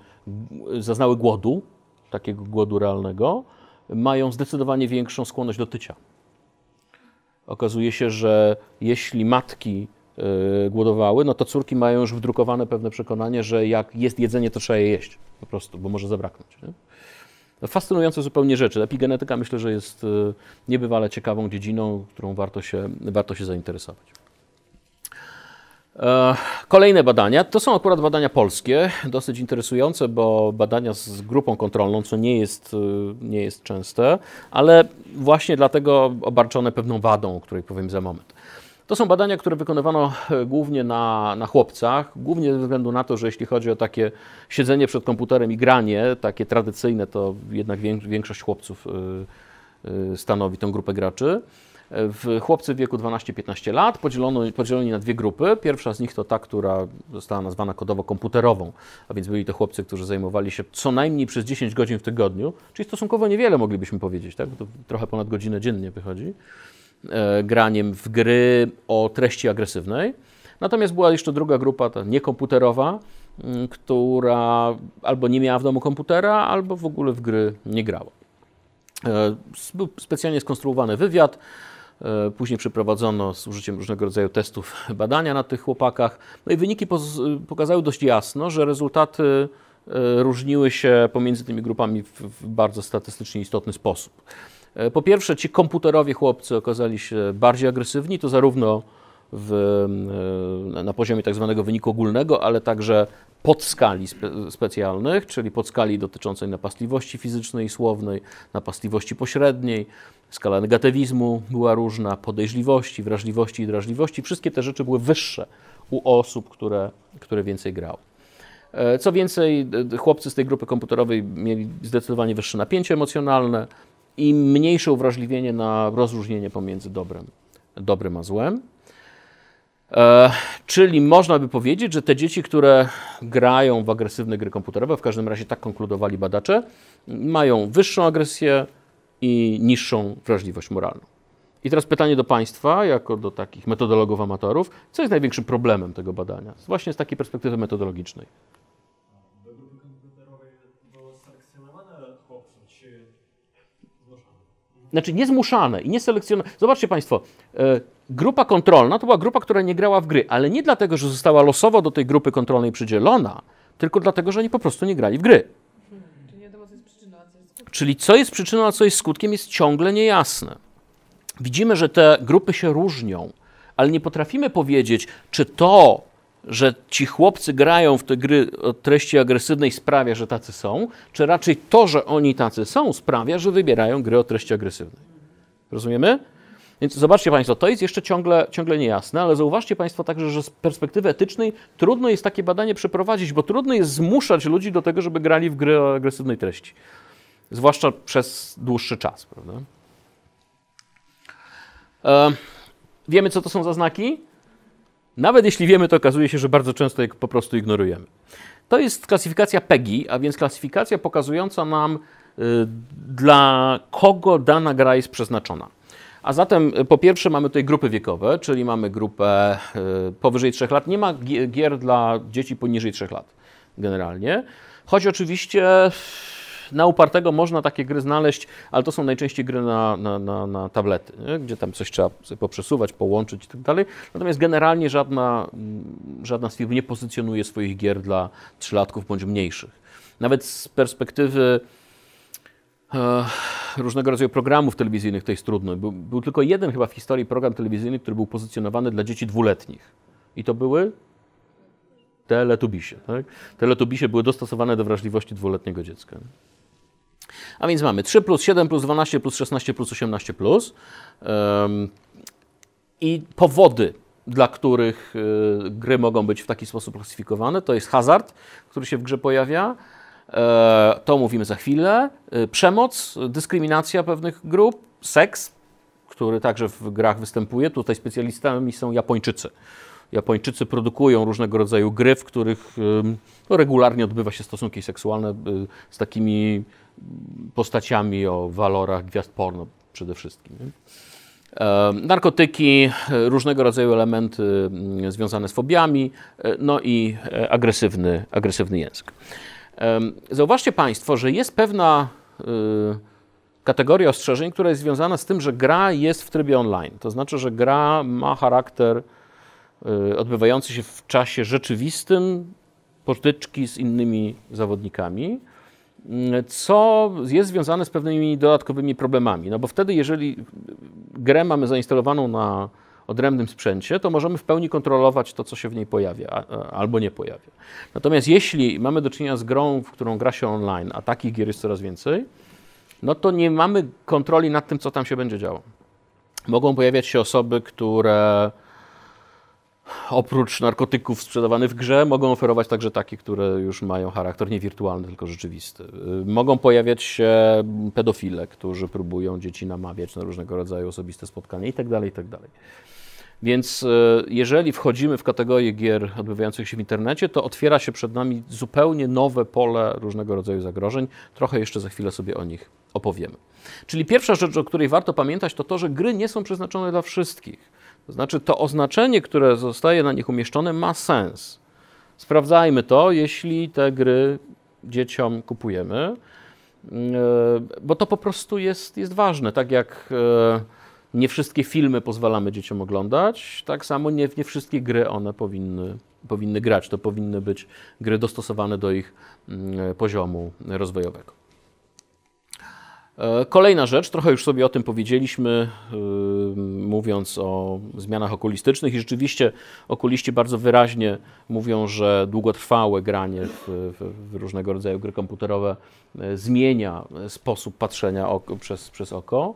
zaznały głodu, takiego głodu realnego, mają zdecydowanie większą skłonność do tycia. Okazuje się, że jeśli matki głodowały, no to córki mają już wdrukowane pewne przekonanie, że jak jest jedzenie, to trzeba je jeść po prostu, bo może zabraknąć. Nie? No, fascynujące zupełnie rzeczy. Epigenetyka myślę, że jest y, niebywale ciekawą dziedziną, którą warto się, warto się zainteresować. Kolejne badania, to są akurat badania polskie, dosyć interesujące, bo badania z grupą kontrolną, co nie jest, e, nie jest częste, ale właśnie dlatego obarczone pewną wadą, o której powiem za moment. To są badania, które wykonywano e, głównie na, na chłopcach, głównie ze względu na to, że jeśli chodzi o takie siedzenie przed komputerem i granie, takie tradycyjne, to jednak większość chłopców stanowi tę grupę graczy w chłopcy w wieku 12-15 lat, podzielono, podzieloni na dwie grupy. Pierwsza z nich to ta, która została nazwana kodowo komputerową, a więc byli to chłopcy, którzy zajmowali się co najmniej przez 10 godzin w tygodniu, czyli stosunkowo niewiele moglibyśmy powiedzieć, tak? to trochę ponad godzinę dziennie wychodzi, e, graniem w gry o treści agresywnej. Natomiast była jeszcze druga grupa, ta niekomputerowa, mm, która albo nie miała w domu komputera, albo w ogóle w gry nie grała. E, był specjalnie skonstruowany wywiad, E, później przeprowadzono z użyciem różnego rodzaju testów <laughs> badania na tych chłopakach. No i wyniki pokazały dość jasno, że rezultaty e, różniły się pomiędzy tymi grupami w bardzo statystycznie istotny sposób. E, po pierwsze, ci komputerowi chłopcy okazali się bardziej agresywni, to zarówno w, na poziomie tak zwanego wyniku ogólnego, ale także podskali spe, specjalnych, czyli podskali dotyczącej napastliwości fizycznej i słownej, napastliwości pośredniej, skala negatywizmu była różna, podejrzliwości, wrażliwości i drażliwości. Wszystkie te rzeczy były wyższe u osób, które, które więcej grały. E, co więcej, chłopcy z tej grupy komputerowej mieli zdecydowanie wyższe napięcie emocjonalne i mniejsze uwrażliwienie na rozróżnienie pomiędzy dobrem, dobrem a złem. E, czyli można by powiedzieć, że te dzieci, które grają w agresywne gry komputerowe, w każdym razie tak konkludowali badacze, mają wyższą agresję i niższą wrażliwość moralną. I teraz pytanie do Państwa, jako do takich metodologów amatorów, co jest największym problemem tego badania, właśnie z takiej perspektywy metodologicznej? Do grupy komputerowej było selekcjonowane chłopcy, czy zmuszane? Znaczy nie zmuszane i nie selekcjonowane. Zobaczcie Państwo, e, grupa kontrolna to była grupa, która nie grała w gry, ale nie dlatego, że została losowo do tej grupy kontrolnej przydzielona, tylko dlatego, że oni po prostu nie grali w gry. Czyli co jest przyczyną, a co jest skutkiem, jest ciągle niejasne. Widzimy, że te grupy się różnią, ale nie potrafimy powiedzieć, czy to, że ci chłopcy grają w te gry o treści agresywnej sprawia, że tacy są, czy raczej to, że oni tacy są, sprawia, że wybierają gry o treści agresywnej. Rozumiemy? Więc zobaczcie Państwo, to jest jeszcze ciągle, ciągle niejasne, ale zauważcie Państwo także, że z perspektywy etycznej trudno jest takie badanie przeprowadzić, bo trudno jest zmuszać ludzi do tego, żeby grali w gry o agresywnej treści. Zwłaszcza przez dłuższy czas, prawda? E, wiemy, co to są za znaki? Nawet jeśli wiemy, to okazuje się, że bardzo często je po prostu ignorujemy. To jest klasyfikacja PEGI, a więc klasyfikacja pokazująca nam, y, dla kogo dana gra jest przeznaczona. A zatem y, po pierwsze mamy tutaj grupy wiekowe, czyli mamy grupę y, powyżej 3 lat. Nie ma gier dla dzieci poniżej 3 lat generalnie. Choć oczywiście na upartego można takie gry znaleźć, ale to są najczęściej gry na, na, na, na tablety, nie? gdzie tam coś trzeba poprzesuwać, połączyć i tak dalej. Natomiast generalnie żadna, mm, żadna z firm nie pozycjonuje swoich gier dla trzylatków bądź mniejszych. Nawet z perspektywy e, różnego rodzaju programów telewizyjnych to jest trudno. Był, był tylko jeden chyba w historii program telewizyjny, który był pozycjonowany dla dzieci dwuletnich. I to były teletubisie. Tak? Teletubisie były dostosowane do wrażliwości dwuletniego dziecka. A więc mamy 3 plus 7 plus 12 plus 16 plus 18 plus. I powody, dla których y, gry mogą być w taki sposób klasyfikowane, to jest hazard, który się w grze pojawia. E, to mówimy za chwilę. E, przemoc, dyskryminacja pewnych grup, seks, który także w grach występuje. Tutaj specjalistami są Japończycy Japończycy produkują różnego rodzaju gry, w których no, regularnie odbywa się stosunki seksualne y, z takimi postaciami o walorach gwiazd porno przede wszystkim. Narkotyki, różnego rodzaju elementy mm, związane z fobiami, e, no i e, agresywny, agresywny język. Zauważcie Państwo, że jest pewna y, kategoria ostrzeżeń, która jest związana z tym, że gra jest w trybie online. To znaczy, że gra ma charakter y, odbywający się w czasie rzeczywistym, potyczki z innymi zawodnikami, y, co jest związane z pewnymi dodatkowymi problemami. No bo wtedy, jeżeli grę mamy zainstalowaną na odrębnym sprzęcie, to możemy w pełni kontrolować to, co się w niej pojawia albo nie pojawia. Natomiast jeśli mamy do czynienia z grą, w którą gra się online, a takich gier jest coraz więcej, no to nie mamy kontroli nad tym, co tam się będzie działo. Mogą pojawiać się osoby, które oprócz narkotyków sprzedawanych w grze, mogą oferować także takie, które już mają charakter nie wirtualny, tylko rzeczywisty. Mogą pojawiać się pedofile, którzy próbują dzieci namawiać na różnego rodzaju osobiste spotkania itd. Tak itd. Tak Więc e, jeżeli wchodzimy w kategorię gier odbywających się w internecie, to otwiera się przed nami zupełnie nowe pole różnego rodzaju zagrożeń. Trochę jeszcze za chwilę sobie o nich opowiemy. Czyli pierwsza rzecz, o której warto pamiętać, to to, że gry nie są przeznaczone dla wszystkich. To znaczy, to oznaczenie, które zostaje na nich umieszczone, ma sens. Sprawdzajmy to, jeśli te gry dzieciom kupujemy, e, bo to po prostu jest, jest ważne. Tak jak e, nie wszystkie filmy pozwalamy dzieciom oglądać, tak samo nie, nie wszystkie gry one powinny, powinny grać. To powinny być gry dostosowane do ich mm, poziomu rozwojowego. E, kolejna rzecz, trochę już sobie o tym powiedzieliśmy, yy, mówiąc o zmianach okulistycznych, i rzeczywiście okuliści bardzo wyraźnie mówią, że długotrwałe granie w, w, w różnego rodzaju gry komputerowe yy, zmienia sposób patrzenia oko, przez, przez oko.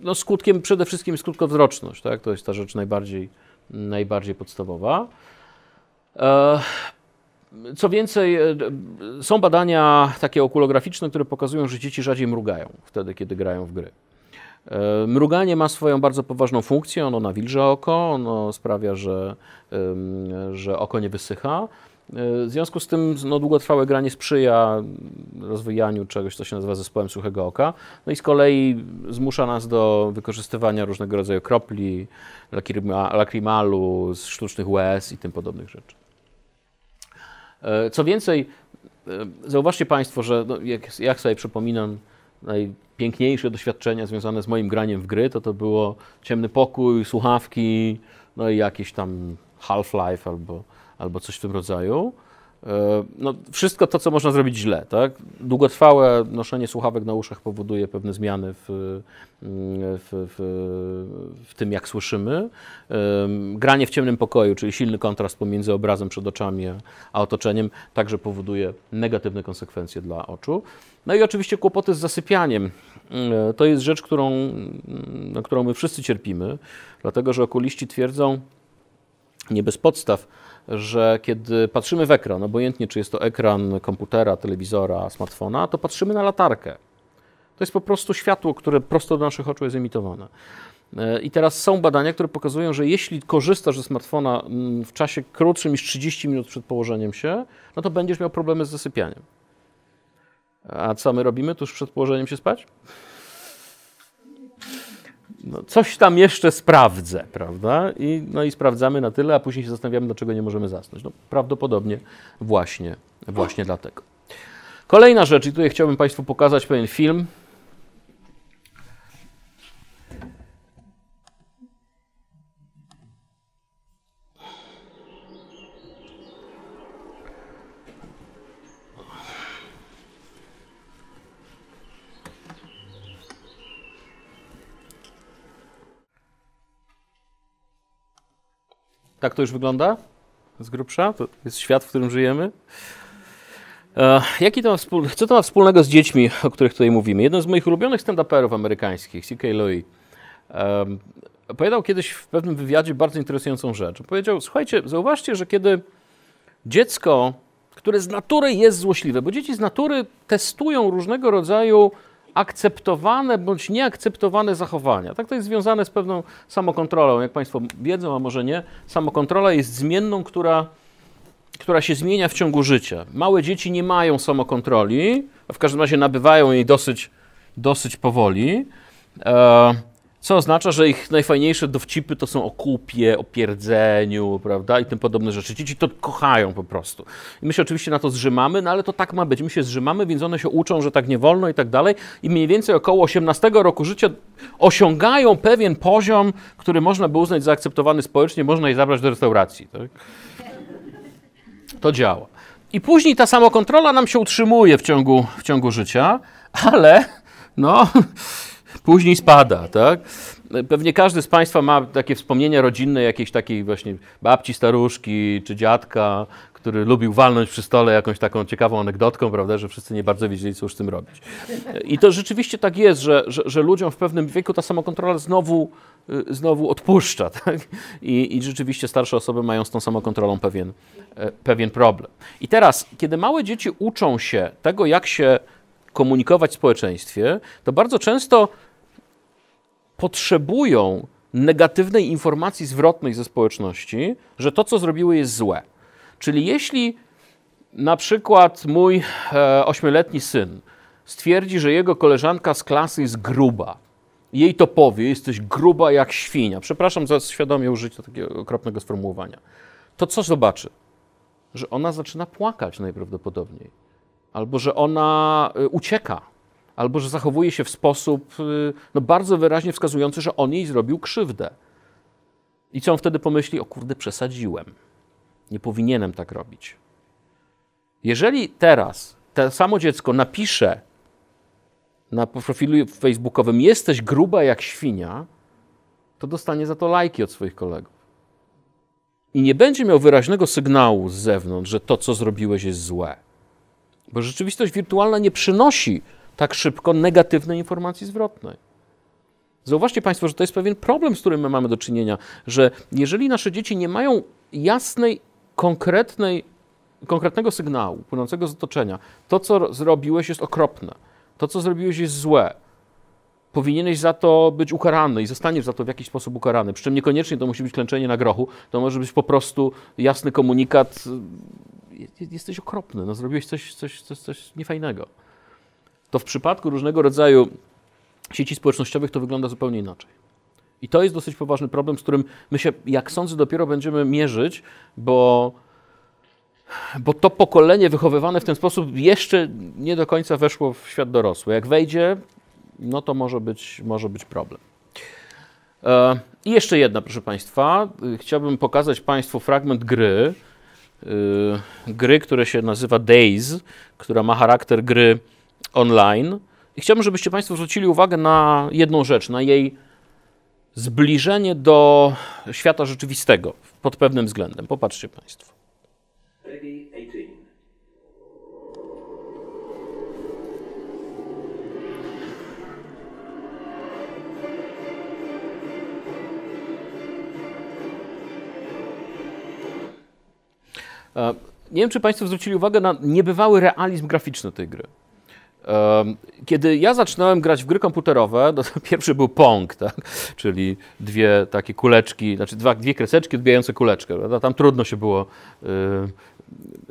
No, skutkiem przede wszystkim jest krótkowzroczność, tak? to jest ta rzecz najbardziej, najbardziej podstawowa. Co więcej, e, są badania takie okulograficzne, które pokazują, że dzieci rzadziej mrugają wtedy, kiedy grają w gry. E, mruganie ma swoją bardzo poważną funkcję, ono nawilża oko, ono sprawia, że, że oko nie wysycha. E, w związku z tym no, długotrwałe granie sprzyja rozwijaniu czegoś, co się nazywa zespołem suchego oka. No i z kolei zmusza nas do wykorzystywania różnego rodzaju kropli, lakrymalu, sztucznych łez i tym podobnych rzeczy. E, co więcej, e, zauważcie Państwo, że no, jak, jak sobie przypominam, najpiękniejsze doświadczenia związane z moim graniem w gry, to to było ciemny pokój, słuchawki, no i jakieś tam Half-Life albo, albo coś w tym rodzaju. E, no, wszystko to, co można zrobić źle. Tak? Długotrwałe noszenie słuchawek na uszach powoduje pewne zmiany w, mm, w, w, w, tym, jak słyszymy. Granie w ciemnym pokoju, czyli silny kontrast pomiędzy obrazem przed oczami a otoczeniem, także powoduje negatywne konsekwencje dla oczu. No i oczywiście kłopoty z zasypianiem. E, to jest rzecz, którą, na którą my wszyscy cierpimy, dlatego że okuliści twierdzą, nie bez podstaw, że kiedy patrzymy w ekran, obojętnie czy jest to ekran komputera, telewizora, smartfona, to patrzymy na latarkę. To jest po prostu światło, które prosto do naszych oczu jest emitowane. E, I teraz są badania, które pokazują, że jeśli korzystasz ze smartfona mm, w czasie krótszym niż 30 minut przed położeniem się, no to będziesz miał problemy z zasypianiem. A co my robimy tuż przed położeniem się spać? No, coś tam jeszcze sprawdzę, prawda? I, no i sprawdzamy na tyle, a później się zastanawiamy, dlaczego nie możemy zasnąć. No, prawdopodobnie właśnie, właśnie dlatego. Kolejna rzecz, i tutaj chciałbym Państwu pokazać pewien film, Tak to już wygląda z grubsza? To jest świat, w którym żyjemy. E, jaki to ma. Co to ma wspólnego z dziećmi, o których tutaj mówimy? Jeden z moich ulubionych stand-uperów amerykańskich, C.K. Louis, e, kiedyś w pewnym wywiadzie bardzo interesującą rzecz. Powiedział, słuchajcie, zauważcie, że kiedy dziecko, które z natury jest złośliwe, bo dzieci z natury testują różnego rodzaju akceptowane bądź nieakceptowane zachowania. Tak to jest związane z pewną samokontrolą. Jak Państwo wiedzą, a może nie, samokontrola jest zmienną, która, która się zmienia w ciągu życia. Małe dzieci nie mają samokontroli, a w każdym razie nabywają jej dosyć, dosyć powoli. E, co oznacza, że ich najfajniejsze dowcipy to są o kupie, o pierdzeniu, prawda, i tym podobne rzeczy. Dzieci to kochają po prostu. I my się oczywiście na to zrzymamy, no ale to tak ma być. My się zrzymamy, więc one się uczą, że tak nie wolno i tak dalej. I mniej więcej około 18 roku życia osiągają pewien poziom, który można by uznać za akceptowany społecznie, można je zabrać do restauracji. Tak? To działa. I później ta samokontrola nam się utrzymuje w ciągu, w ciągu życia, ale no później spada, tak? Pewnie każdy z Państwa ma takie wspomnienia rodzinne jakiejś takiej właśnie babci, staruszki czy dziadka, który lubił walnąć przy stole jakąś taką ciekawą anegdotką, prawda, że wszyscy nie bardzo wiedzieli, co już z tym robić. I to rzeczywiście tak jest, że, że, że ludziom w pewnym wieku ta samokontrola znowu, y, znowu odpuszcza. <laughs> Tak? I, I rzeczywiście starsze osoby mają z tą samokontrolą pewien, e, pewien problem. I teraz, kiedy małe dzieci uczą się tego, jak się komunikować w społeczeństwie, to bardzo często potrzebują negatywnej informacji zwrotnej ze społeczności, że to, co zrobiły, jest złe. Czyli jeśli na przykład mój e, ośmioletni syn stwierdzi, że jego koleżanka z klasy jest gruba, jej to powie, jesteś gruba jak świnia, przepraszam za świadomie użycie takiego okropnego sformułowania, to co zobaczy? Że ona zaczyna płakać najprawdopodobniej, albo że ona e, ucieka, albo że zachowuje się w sposób y, no, bardzo wyraźnie wskazujący, że on jej zrobił krzywdę. I co on wtedy pomyśli? O kurde, przesadziłem. Nie powinienem tak robić. Jeżeli teraz to samo dziecko napisze na profilu facebookowym jesteś gruba jak świnia, to dostanie za to lajki od swoich kolegów. I nie będzie miał wyraźnego sygnału z zewnątrz, że to, co zrobiłeś, jest złe. Bo rzeczywistość wirtualna nie przynosi tak szybko negatywnej informacji zwrotnej. Zauważcie Państwo, że to jest pewien problem, z którym my mamy do czynienia, że jeżeli nasze dzieci nie mają jasnej, konkretnej, konkretnego sygnału płynącego z otoczenia, to co zrobiłeś jest okropne, to co zrobiłeś jest złe, powinieneś za to być ukarany i zostaniesz za to w jakiś sposób ukarany. Przy czym niekoniecznie to musi być klęczenie na grochu, to może być po prostu jasny komunikat, jesteś okropny, no zrobiłeś coś, coś, coś, coś niefajnego to w przypadku różnego rodzaju sieci społecznościowych to wygląda zupełnie inaczej. I to jest dosyć poważny problem, z którym my się, jak sądzę, dopiero będziemy mierzyć, bo, bo to pokolenie wychowywane w ten sposób jeszcze nie do końca weszło w świat dorosły. Jak wejdzie, no to może być, może być problem. E, I jeszcze jedna, proszę Państwa. Chciałbym pokazać Państwu fragment gry. E, gry, które się nazywa Days, która ma charakter gry online. I chciałbym, żebyście Państwo zwrócili uwagę na jedną rzecz, na jej zbliżenie do świata rzeczywistego pod pewnym względem. Popatrzcie Państwo. E, nie wiem, czy Państwo zwrócili uwagę na niebywały realizm graficzny tej gry. Kiedy ja zaczynałem grać w gry komputerowe, no <laughs> pierwszy był Pong, tak? czyli dwie takie kuleczki, znaczy dwa, dwie kreseczki odbijające kuleczkę. Prawda? Tam trudno się było y,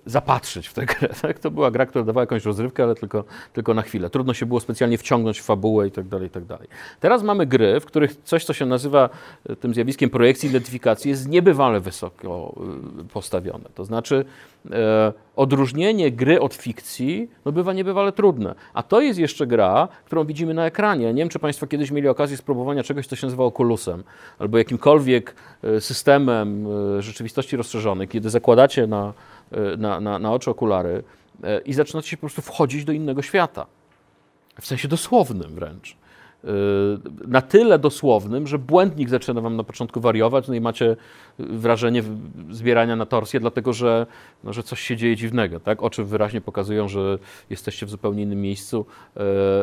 zapatrzyć w tę grę. <laughs> Tak? To była gra, która dawała jakąś rozrywkę, ale tylko, tylko na chwilę. Trudno się było specjalnie wciągnąć w fabułę i tak dalej, tak dalej. Teraz mamy gry, w których coś, co się nazywa e, tym zjawiskiem projekcji identyfikacji, jest niebywale wysoko e, postawione. To znaczy odróżnienie gry od fikcji no bywa niebywale trudne. A to jest jeszcze gra, którą widzimy na ekranie. Nie wiem, czy Państwo kiedyś mieli okazję spróbowania czegoś, co się nazywa Oculusem, albo jakimkolwiek systemem rzeczywistości rozszerzonej, kiedy zakładacie na E, na, na, na oczy okulary e, i zaczynacie się po prostu wchodzić do innego świata. W sensie dosłownym wręcz. E, na tyle dosłownym, że błędnik zaczyna wam na początku wariować, no i macie wrażenie zbierania na torsję, dlatego że, no, że coś się dzieje dziwnego. Tak? Oczy wyraźnie pokazują, że jesteście w zupełnie innym miejscu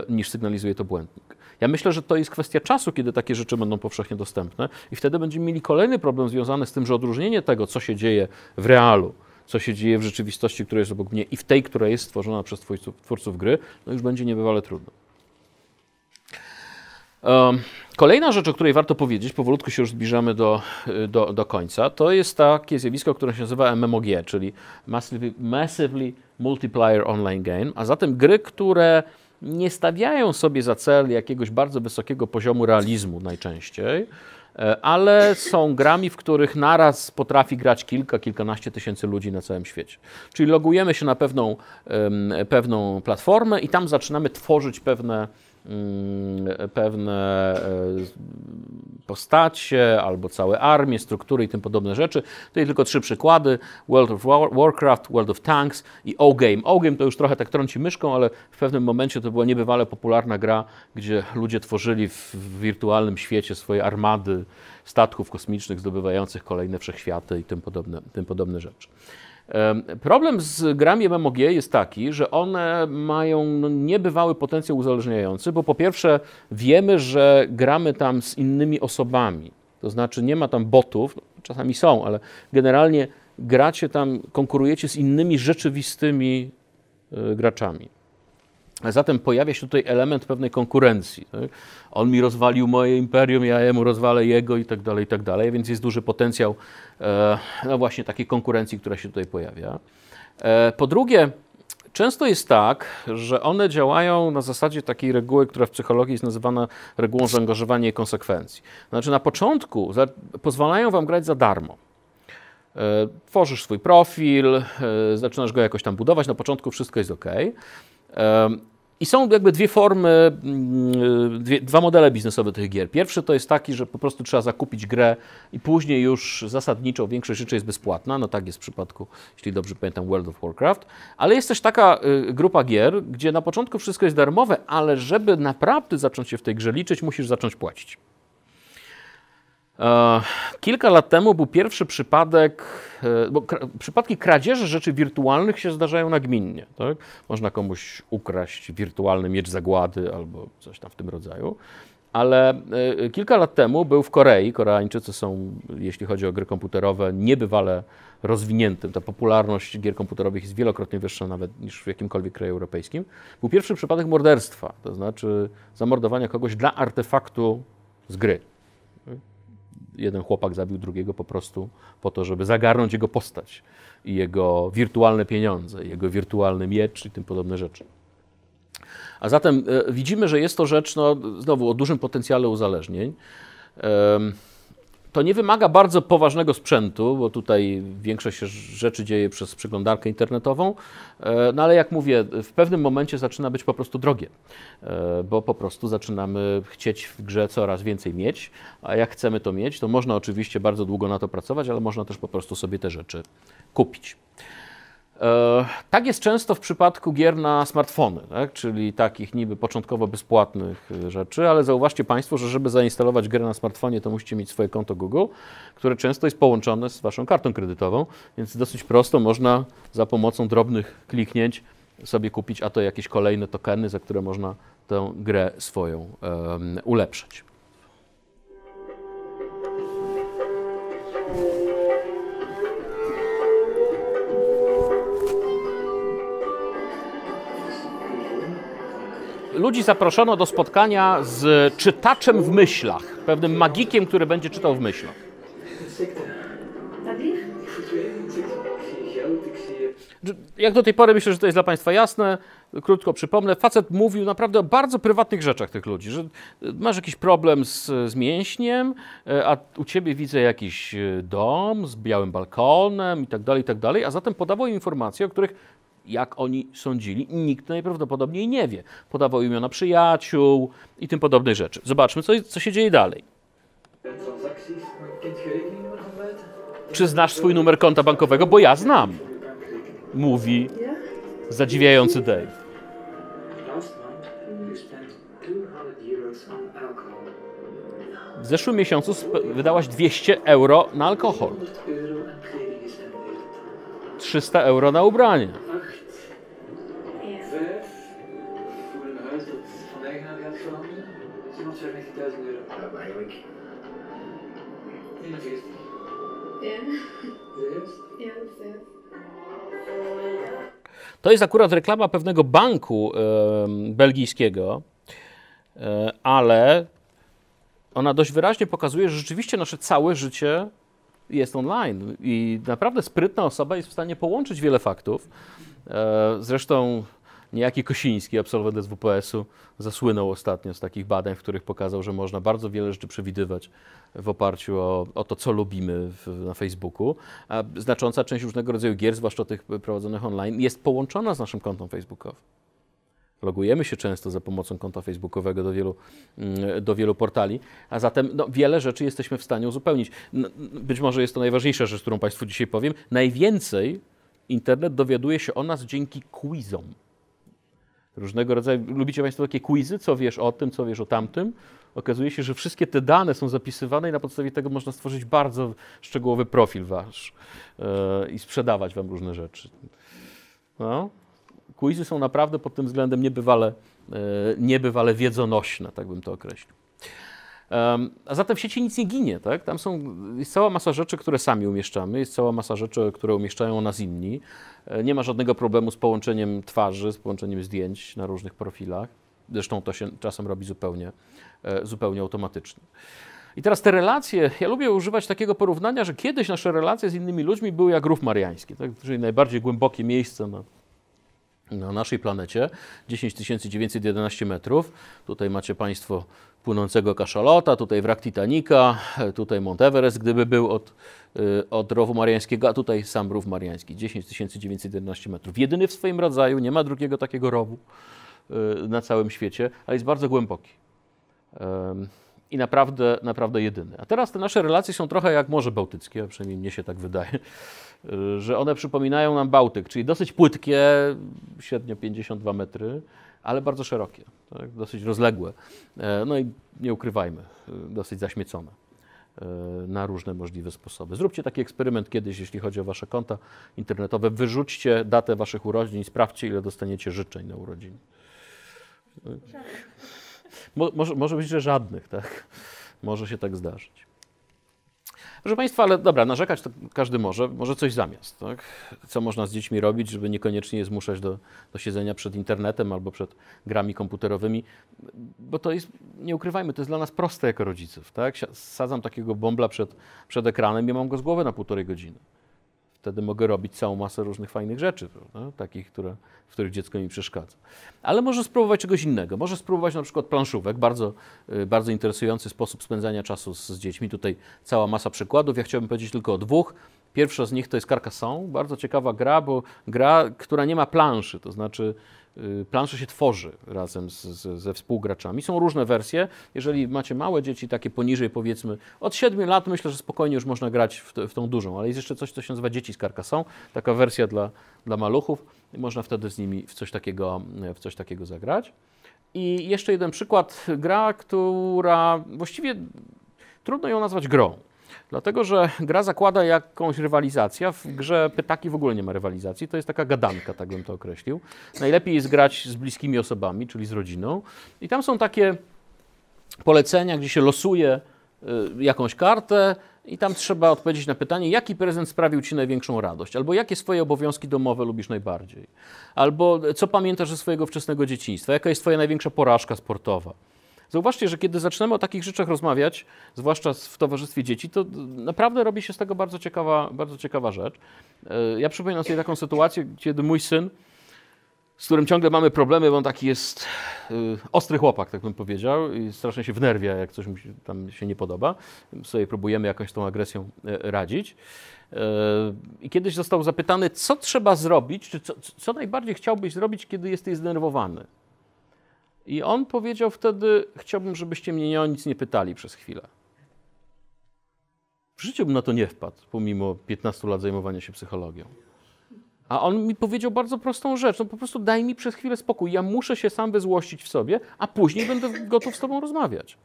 niż sygnalizuje to błędnik. Ja myślę, że to jest kwestia czasu, kiedy takie rzeczy będą powszechnie dostępne i wtedy będziemy mieli kolejny problem związany z tym, że odróżnienie tego, co się dzieje w realu, co się dzieje w rzeczywistości, która jest obok mnie i w tej, która jest stworzona przez twórców, twórców gry, no już będzie niebywale trudno. Kolejna rzecz, o której warto powiedzieć, powolutku się już zbliżamy do, do, do końca, to jest takie zjawisko, które się nazywa MMOG, czyli Massively, Massively Multiplier Online Game, a zatem gry, które nie stawiają sobie za cel jakiegoś bardzo wysokiego poziomu realizmu najczęściej, e, ale są grami, w których naraz potrafi grać kilka, kilkanaście tysięcy ludzi na całym świecie. Czyli logujemy się na pewną, pewną platformę i tam zaczynamy tworzyć pewne pewne e, postacie albo całe armie, struktury i tym podobne rzeczy. Tutaj tylko trzy przykłady: World of Warcraft, World of Tanks i O-Game. O-Game to już trochę tak trąci myszką, ale w pewnym momencie to była niebywale popularna gra, gdzie ludzie tworzyli w wirtualnym świecie swoje armady statków kosmicznych zdobywających kolejne wszechświaty i tym podobne, tym podobne rzeczy. Problem z grami MMOG jest taki, że one mają niebywały potencjał uzależniający, bo po pierwsze wiemy, że gramy tam z innymi osobami, to znaczy nie ma tam botów, czasami są, ale generalnie gracie tam, konkurujecie z innymi rzeczywistymi e, graczami. Zatem pojawia się tutaj element pewnej konkurencji. Tak? On mi rozwalił moje imperium, ja jemu rozwalę jego i tak dalej, i tak dalej, więc jest duży potencjał e, no właśnie takiej konkurencji, która się tutaj pojawia. E, po drugie, Często jest tak, że one działają na zasadzie takiej reguły, która w psychologii jest nazywana regułą zaangażowania i konsekwencji. Znaczy, na początku pozwalają wam grać za darmo. E, tworzysz swój profil, zaczynasz go jakoś tam budować. Na początku wszystko jest ok. I są jakby dwie formy, mm, dwie, dwa modele biznesowe tych gier. Pierwszy to jest taki, że po prostu trzeba zakupić grę i później już zasadniczo większość rzeczy jest bezpłatna. No tak jest w przypadku, jeśli dobrze pamiętam, World of Warcraft. Ale jest też taka y, grupa gier, gdzie na początku wszystko jest darmowe, ale żeby naprawdę zacząć się w tej grze liczyć, musisz zacząć płacić. E, kilka lat temu był pierwszy przypadek, e, bo przypadki kradzieży rzeczy wirtualnych się zdarzają nagminnie. Tak? Można komuś ukraść wirtualny miecz zagłady albo coś tam w tym rodzaju. Ale e, kilka lat temu był w Korei, Koreańczycy są, jeśli chodzi o gry komputerowe, niebywale rozwiniętym. Ta popularność gier komputerowych jest wielokrotnie wyższa nawet niż w jakimkolwiek kraju europejskim. Był pierwszy przypadek morderstwa, to znaczy zamordowania kogoś dla artefaktu z gry jeden chłopak zabił drugiego po prostu po to, żeby zagarnąć jego postać i jego wirtualne pieniądze, jego wirtualny miecz i tym podobne rzeczy. A zatem e, widzimy, że jest to rzecz, no, znowu, o dużym potencjale uzależnień. To nie wymaga bardzo poważnego sprzętu, bo tutaj większość rzeczy dzieje przez przeglądarkę internetową, e, no ale jak mówię, w pewnym momencie zaczyna być po prostu drogie, e, bo po prostu zaczynamy chcieć w grze coraz więcej mieć, a jak chcemy to mieć, to można oczywiście bardzo długo na to pracować, ale można też po prostu sobie te rzeczy kupić. E, tak jest często w przypadku gier na smartfony, tak? czyli takich niby początkowo bezpłatnych e, rzeczy, ale zauważcie Państwo, że żeby zainstalować grę na smartfonie, to musicie mieć swoje konto Google, które często jest połączone z Waszą kartą kredytową, więc dosyć prosto można za pomocą drobnych kliknięć sobie kupić, a to jakieś kolejne tokeny, za które można tę grę swoją um, ulepszyć. Ludzi zaproszono do spotkania z czytaczem w myślach, pewnym magikiem, który będzie czytał w myślach. Jak do tej pory myślę, że to jest dla Państwa jasne. Krótko przypomnę, facet mówił naprawdę o bardzo prywatnych rzeczach tych ludzi, że masz jakiś problem z, z mięśniem, a u Ciebie widzę jakiś dom z białym balkonem i tak dalej, i tak dalej, a zatem podawał informacje, o których jak oni sądzili, nikt najprawdopodobniej nie wie. Podawał imiona przyjaciół i tym podobne rzeczy. Zobaczmy, co, co się dzieje dalej. Czy znasz swój numer konta bankowego? Bo ja znam. Mówi zadziwiający Dave. W zeszłym miesiącu wydałaś 200 euro na alkohol. 300 euro na ubranie. To jest akurat reklama pewnego banku belgijskiego, e, ale ona dość wyraźnie pokazuje, że rzeczywiście nasze całe życie jest online i naprawdę sprytna osoba jest w stanie połączyć wiele faktów. E, zresztą niejaki Kosiński, absolwent SWPS-u, zasłynął ostatnio z takich badań, w których pokazał, że można bardzo wiele rzeczy przewidywać w oparciu o, o to, co lubimy w, na Facebooku. A znacząca część różnego rodzaju gier, zwłaszcza tych prowadzonych online, jest połączona z naszym kontem facebookowym. Logujemy się często za pomocą konta facebookowego do wielu, mm, do wielu portali, a zatem no, wiele rzeczy jesteśmy w stanie uzupełnić. Być może jest to najważniejsza rzecz, którą Państwu dzisiaj powiem. Najwięcej internet dowiaduje się o nas dzięki quizom. Różnego rodzaju. Lubicie Państwo takie quizy? Co wiesz o tym, co wiesz o tamtym? Okazuje się, że wszystkie te dane są zapisywane i na podstawie tego można stworzyć bardzo szczegółowy profil wasz yy, i sprzedawać wam różne rzeczy. No. Quizy są naprawdę pod tym względem niebywale, yy, niebywale wiedzonośne, tak bym to określił. A zatem w sieci nic nie ginie, tak? Tam są, jest cała masa rzeczy, które sami umieszczamy, jest cała masa rzeczy, które umieszczają nas inni. E, nie ma żadnego problemu z połączeniem twarzy, z połączeniem zdjęć na różnych profilach. Zresztą to się czasem robi zupełnie, e, zupełnie automatycznie. I teraz te relacje, ja lubię używać takiego porównania, że kiedyś nasze relacje z innymi ludźmi były jak rów mariański, tak? czyli najbardziej głębokie miejsce na, na naszej planecie, 10 911 metrów. Tutaj macie Państwo płynącego kaszalota, tutaj wrak Titanica, tutaj Mont Everest, gdyby był od, y, od rowu mariańskiego, a tutaj sam rów mariański, 10 911 metrów. Jedyny w swoim rodzaju, nie ma drugiego takiego rowu y, na całym świecie, ale jest bardzo głęboki. I naprawdę, naprawdę jedyny. A teraz te nasze relacje są trochę jak Morze Bałtyckie, a przynajmniej mnie się tak wydaje, że one przypominają nam Bałtyk, czyli dosyć płytkie, średnio 52 metry, ale bardzo szerokie, tak? dosyć rozległe. E, no i nie ukrywajmy, e, dosyć zaśmiecone e, na różne możliwe sposoby. Zróbcie taki eksperyment kiedyś, jeśli chodzi o wasze konta internetowe. Wyrzućcie datę waszych urodzin i sprawdźcie, ile dostaniecie życzeń na urodziny. Mo, może, może być, że żadnych, tak? Może się tak zdarzyć. Proszę Państwa, ale dobra, narzekać to każdy może, może coś zamiast. Tak? Co można z dziećmi robić, żeby niekoniecznie je zmuszać do, do siedzenia przed internetem albo przed grami komputerowymi, bo to jest, nie ukrywajmy, to jest dla nas proste jako rodziców. Tak? Sadzam takiego bąbla przed, przed ekranem i mam go z głowy na półtorej godziny wtedy mogę robić całą masę różnych fajnych rzeczy, prawda? takich, które, w których dziecko mi przeszkadza. Ale może spróbować czegoś innego. Może spróbować na przykład planszówek, bardzo, y, bardzo interesujący sposób spędzania czasu z, z dziećmi. Tutaj cała masa przykładów. Ja chciałbym powiedzieć tylko o dwóch. Pierwsza z nich to jest Carcassonne, bardzo ciekawa gra, bo gra, która nie ma planszy, to znaczy plansze się tworzy razem z, z, ze współgraczami. Są różne wersje. Jeżeli macie małe dzieci, takie poniżej powiedzmy od 7 lat, myślę, że spokojnie już można grać w, w tą dużą, ale jest jeszcze coś, co się nazywa Dzieci z Carcassonne, taka wersja dla, dla maluchów. Można wtedy z nimi w coś takiego, w coś takiego zagrać. I jeszcze jeden przykład, gra, która właściwie trudno ją nazwać grą. Dlatego, że gra zakłada jakąś rywalizację. W grze pytaki w ogóle nie ma rywalizacji. To jest taka gadanka, tak bym to określił. Najlepiej jest grać z bliskimi osobami, czyli z rodziną. I tam są takie polecenia, gdzie się losuje y, jakąś kartę i tam trzeba odpowiedzieć na pytanie, jaki prezent sprawił Ci największą radość, albo jakie swoje obowiązki domowe lubisz najbardziej, albo co pamiętasz ze swojego wczesnego dzieciństwa, jaka jest Twoja największa porażka sportowa. Zauważcie, że kiedy zaczynamy o takich rzeczach rozmawiać, zwłaszcza w towarzystwie dzieci, to naprawdę robi się z tego bardzo ciekawa, bardzo ciekawa rzecz. E, ja przypominam sobie taką sytuację, kiedy mój syn, z którym ciągle mamy problemy, bo on taki jest y, ostry chłopak, tak bym powiedział, i strasznie się wnerwia, jak coś mu się, tam się nie podoba. Sobie próbujemy jakoś tą agresją e, radzić. E, I kiedyś został zapytany, co trzeba zrobić, czy co, co najbardziej chciałbyś zrobić, kiedy jesteś zdenerwowany. I on powiedział wtedy: Chciałbym, żebyście mnie o nic nie pytali przez chwilę. W życiu bym na to nie wpadł, pomimo 15 lat zajmowania się psychologią. A on mi powiedział bardzo prostą rzecz: no po prostu daj mi przez chwilę spokój. Ja muszę się sam wyzłościć w sobie, a później będę gotów z tobą rozmawiać.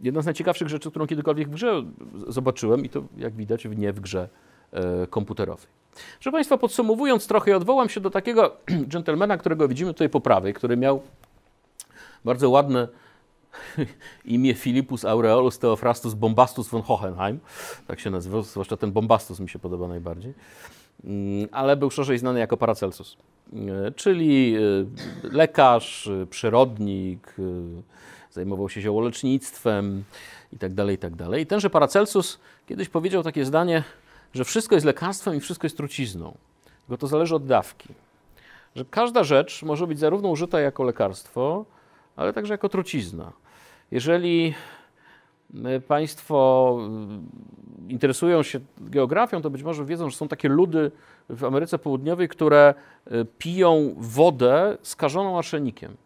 Jedna z najciekawszych rzeczy, którą kiedykolwiek w grze zobaczyłem, i to jak widać nie w grze e, komputerowej. Proszę Państwa, podsumowując trochę, odwołam się do takiego <clears throat> dżentelmena, którego widzimy tutaj po prawej, który miał bardzo ładne <laughs> imię Filipus Aureolus Theophrastus Bombastus von Hohenheim, tak się nazywał, zwłaszcza ten Bombastus mi się podoba najbardziej, mm, ale był szerzej znany jako Paracelsus. czyli lekarz, przyrodnik, zajmował się ziołolecznictwem itd., tak itd. Tak I tenże Paracelsus kiedyś powiedział takie zdanie, że wszystko jest lekarstwem i wszystko jest trucizną. Tylko to zależy od dawki. Że każda rzecz może być zarówno użyta jako lekarstwo, ale także jako trucizna. Jeżeli e, Państwo e, interesują się geografią, to być może wiedzą, że są takie ludy w Ameryce Południowej, które e, piją wodę skażoną arszenikiem.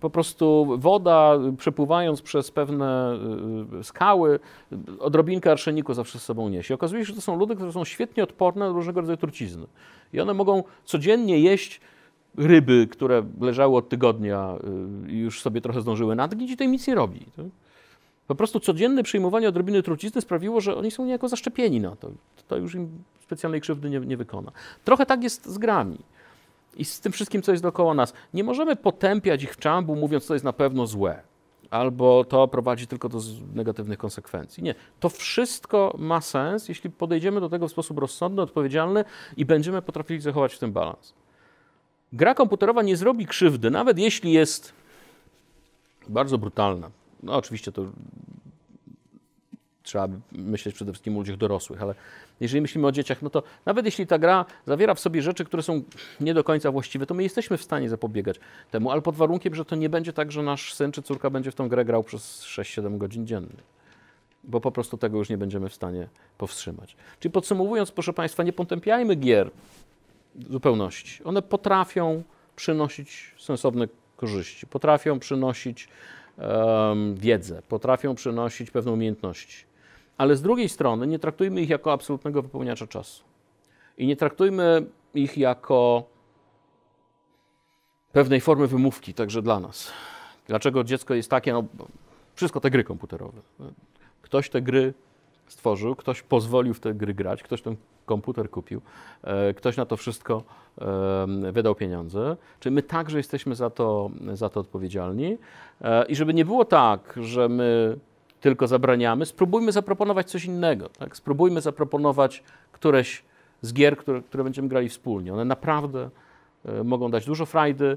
Po prostu woda, przepływając przez pewne skały, odrobinkę arszeniku zawsze z sobą niesie. Okazuje się, że to są ludy, które są świetnie odporne na różnego rodzaju trucizny. I one mogą codziennie jeść ryby, które leżały od tygodnia y, i już sobie trochę zdążyły nadgnić i to im nic nie robi. Po prostu codzienne przyjmowanie odrobiny trucizny sprawiło, że oni są niejako zaszczepieni na to. To już im specjalnej krzywdy nie, nie wykona. Trochę tak jest z grami i z tym wszystkim, co jest dookoła nas. Nie możemy potępiać ich w czambu, mówiąc, to jest na pewno złe, albo to prowadzi tylko do negatywnych konsekwencji. Nie. To wszystko ma sens, jeśli podejdziemy do tego w sposób rozsądny, odpowiedzialny i będziemy potrafili zachować w tym balans. Gra komputerowa nie zrobi krzywdy, nawet jeśli jest bardzo brutalna. No oczywiście to trzeba myśleć przede wszystkim o ludziach dorosłych, ale jeżeli myślimy o dzieciach, no to nawet jeśli ta gra zawiera w sobie rzeczy, które są nie do końca właściwe, to my jesteśmy w stanie zapobiegać temu, ale pod warunkiem, że to nie będzie tak, że nasz syn czy córka będzie w tą grę grał przez 6-7 godzin dziennie. Bo po prostu tego już nie będziemy w stanie powstrzymać. Czyli podsumowując, proszę Państwa, nie potępiajmy gier zupełności. One potrafią przynosić sensowne korzyści, potrafią przynosić um, wiedzę, potrafią przynosić pewne umiejętności. Ale z drugiej strony nie traktujmy ich jako absolutnego wypełniacza czasu. I nie traktujmy ich jako pewnej formy wymówki, także dla nas. Dlaczego dziecko jest takie? No, wszystko te gry komputerowe. Ktoś te gry stworzył, ktoś pozwolił w te gry grać, ktoś ten komputer kupił, e, ktoś na to wszystko wydał pieniądze. Czy my także jesteśmy za to, za to odpowiedzialni? E, I żeby nie było tak, że my tylko zabraniamy, spróbujmy zaproponować coś innego. Tak? Spróbujmy zaproponować któreś z gier, które, które będziemy grali wspólnie. One naprawdę e, mogą dać dużo frajdy.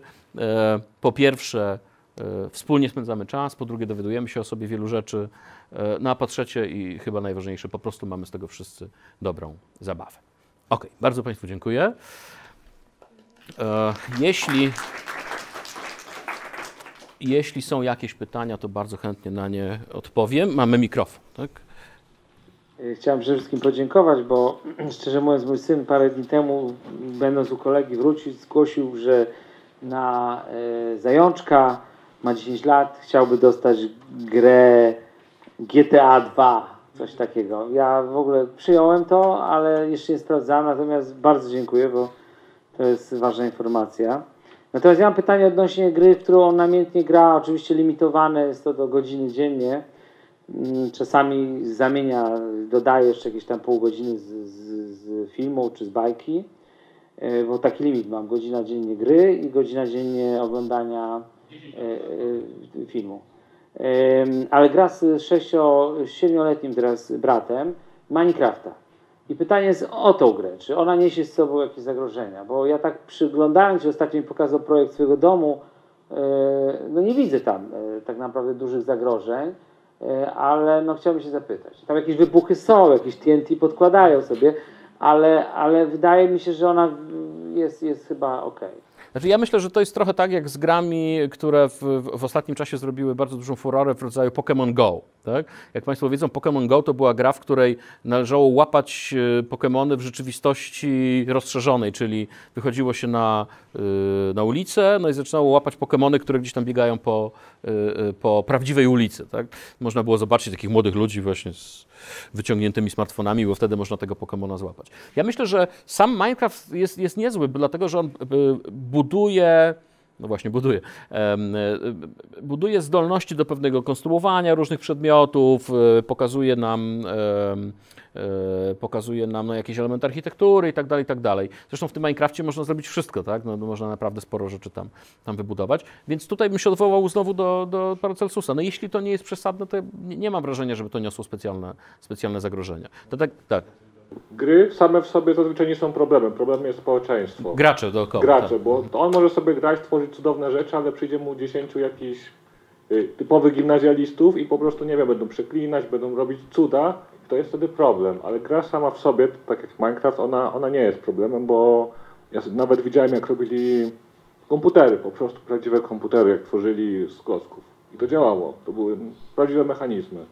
Po pierwsze, wspólnie spędzamy czas, po drugie, dowiadujemy się o sobie wielu rzeczy, no a po trzecie i chyba najważniejsze, po prostu mamy z tego wszyscy dobrą zabawę. Ok, bardzo Państwu dziękuję. Jeśli, jeśli są jakieś pytania, to bardzo chętnie na nie odpowiem. Mamy mikrofon, tak? Chciałem przede wszystkim podziękować, bo <clears throat> szczerze mówiąc, mój syn parę dni temu, będąc u kolegi wrócił, zgłosił, że na zajączka ma 10 lat, chciałby dostać grę GTA 2, coś takiego. Ja w ogóle przyjąłem to, ale jeszcze nie sprawdzałem, natomiast bardzo dziękuję, bo to jest ważna informacja. Natomiast ja mam pytanie odnośnie gry, w którą on namiętnie gra, oczywiście limitowane jest to do godziny dziennie. Mm, czasami zamienia, dodaje jeszcze jakieś tam pół godziny z, z, z filmu czy z bajki, e, bo taki limit mam, godzina dziennie gry i godzina dziennie oglądania filmu ale gra z 6-7-letnim teraz bratem Minecrafta. I pytanie jest o tą grę, czy ona niesie z sobą jakieś zagrożenia, bo ja tak przyglądając się, ostatnio mi pokazał projekt swojego domu, e, no nie widzę tam e, tak naprawdę dużych zagrożeń, e, ale no chciałbym się zapytać. Tam jakieś wybuchy są, jakieś TNT podkładają sobie, ale, ale wydaje mi się, że ona jest, jest chyba ok. Znaczy ja myślę, że to jest trochę tak jak z grami, które w, w ostatnim czasie zrobiły bardzo dużą furorę w rodzaju Pokémon Go. Tak? Jak Państwo wiedzą, Pokémon Go to była gra, w której należało łapać e, Pokémony w rzeczywistości rozszerzonej, czyli wychodziło się na, e, na ulicę, no i zaczynało łapać Pokémony, które gdzieś tam biegają po, e, po prawdziwej ulicy. Tak? Można było zobaczyć takich młodych ludzi właśnie z wyciągniętymi smartfonami, bo wtedy można tego Pokemona złapać. Ja myślę, że sam Minecraft jest, jest niezły, dlatego że on buduje no właśnie buduje, e, buduje zdolności do pewnego konstruowania różnych przedmiotów, e, pokazuje nam, e, pokazuje nam no, jakieś elementy architektury i tak dalej, i tak dalej. Zresztą w tym Minecrafcie można zrobić wszystko, tak? No, można naprawdę sporo rzeczy tam, tam wybudować. Więc tutaj bym się odwołał znowu do, do Paracelsusa. No jeśli to nie jest przesadne, to nie, nie mam wrażenia, żeby to niosło specjalne, specjalne zagrożenia. To tak, tak. Gry same w sobie zazwyczaj nie są problemem. Problemem jest społeczeństwo. Gracze dookoła. Gracze, tak. bo on może sobie grać, tworzyć cudowne rzeczy, ale przyjdzie mu 10 jakichś y, typowych gimnazjalistów i po prostu, nie wiem, będą przeklinać, będą robić cuda. To jest wtedy problem. Ale gra sama w sobie, tak jak Minecraft, ona, ona nie jest problemem, bo ja nawet widziałem, jak robili komputery, po prostu prawdziwe komputery, jak tworzyli z klocków. I to działało. To były prawdziwe mechanizmy.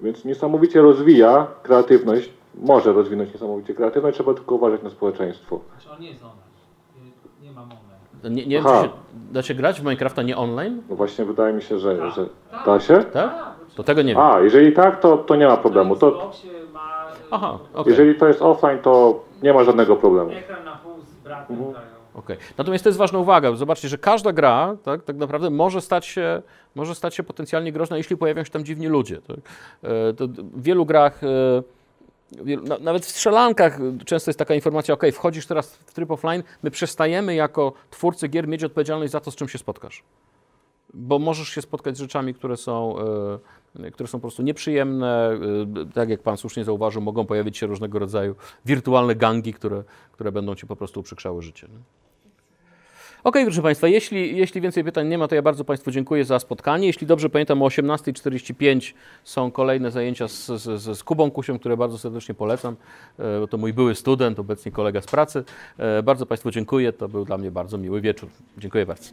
Więc niesamowicie rozwija kreatywność, może rozwinąć niesamowicie kreatywność, trzeba tylko uważać na społeczeństwo. Znaczy on nie jest online. Nie, nie mam online. Nie, nie wiem, czy się, da się grać w Minecrafta nie online? No właśnie wydaje mi się, że, że da się. Tak? To tego nie wiem. A, jeżeli tak, to, to nie ma problemu. To, Aha, okej. jeżeli to jest offline, to nie ma żadnego problemu. ekran na pół z bratem Mhm. Okej. Natomiast to jest ważna uwaga. Zobaczcie, że każda gra tak, tak naprawdę może stać, się, może stać się potencjalnie groźna, jeśli pojawią się tam dziwni ludzie. Tak? E, To w wielu grach, e, nawet w strzelankach często jest taka informacja, ok, wchodzisz teraz w tryb offline, my przestajemy jako twórcy gier mieć odpowiedzialność za to, z czym się spotkasz. Bo możesz się spotkać z rzeczami, które są, e, które są po prostu nieprzyjemne. E, tak jak Pan słusznie zauważył, mogą pojawić się różnego rodzaju wirtualne gangi, które, które będą Ci po prostu uprzykrzały życie. Okej, proszę Państwa, jeśli, jeśli więcej pytań nie ma, to ja bardzo Państwu dziękuję za spotkanie. Jeśli dobrze pamiętam, o 18.45 są kolejne zajęcia z, z, z- Kubą Kusią, które bardzo serdecznie polecam. E, To mój były student, obecnie kolega z pracy. E, Bardzo Państwu dziękuję, to był dla mnie bardzo miły wieczór. Dziękuję bardzo.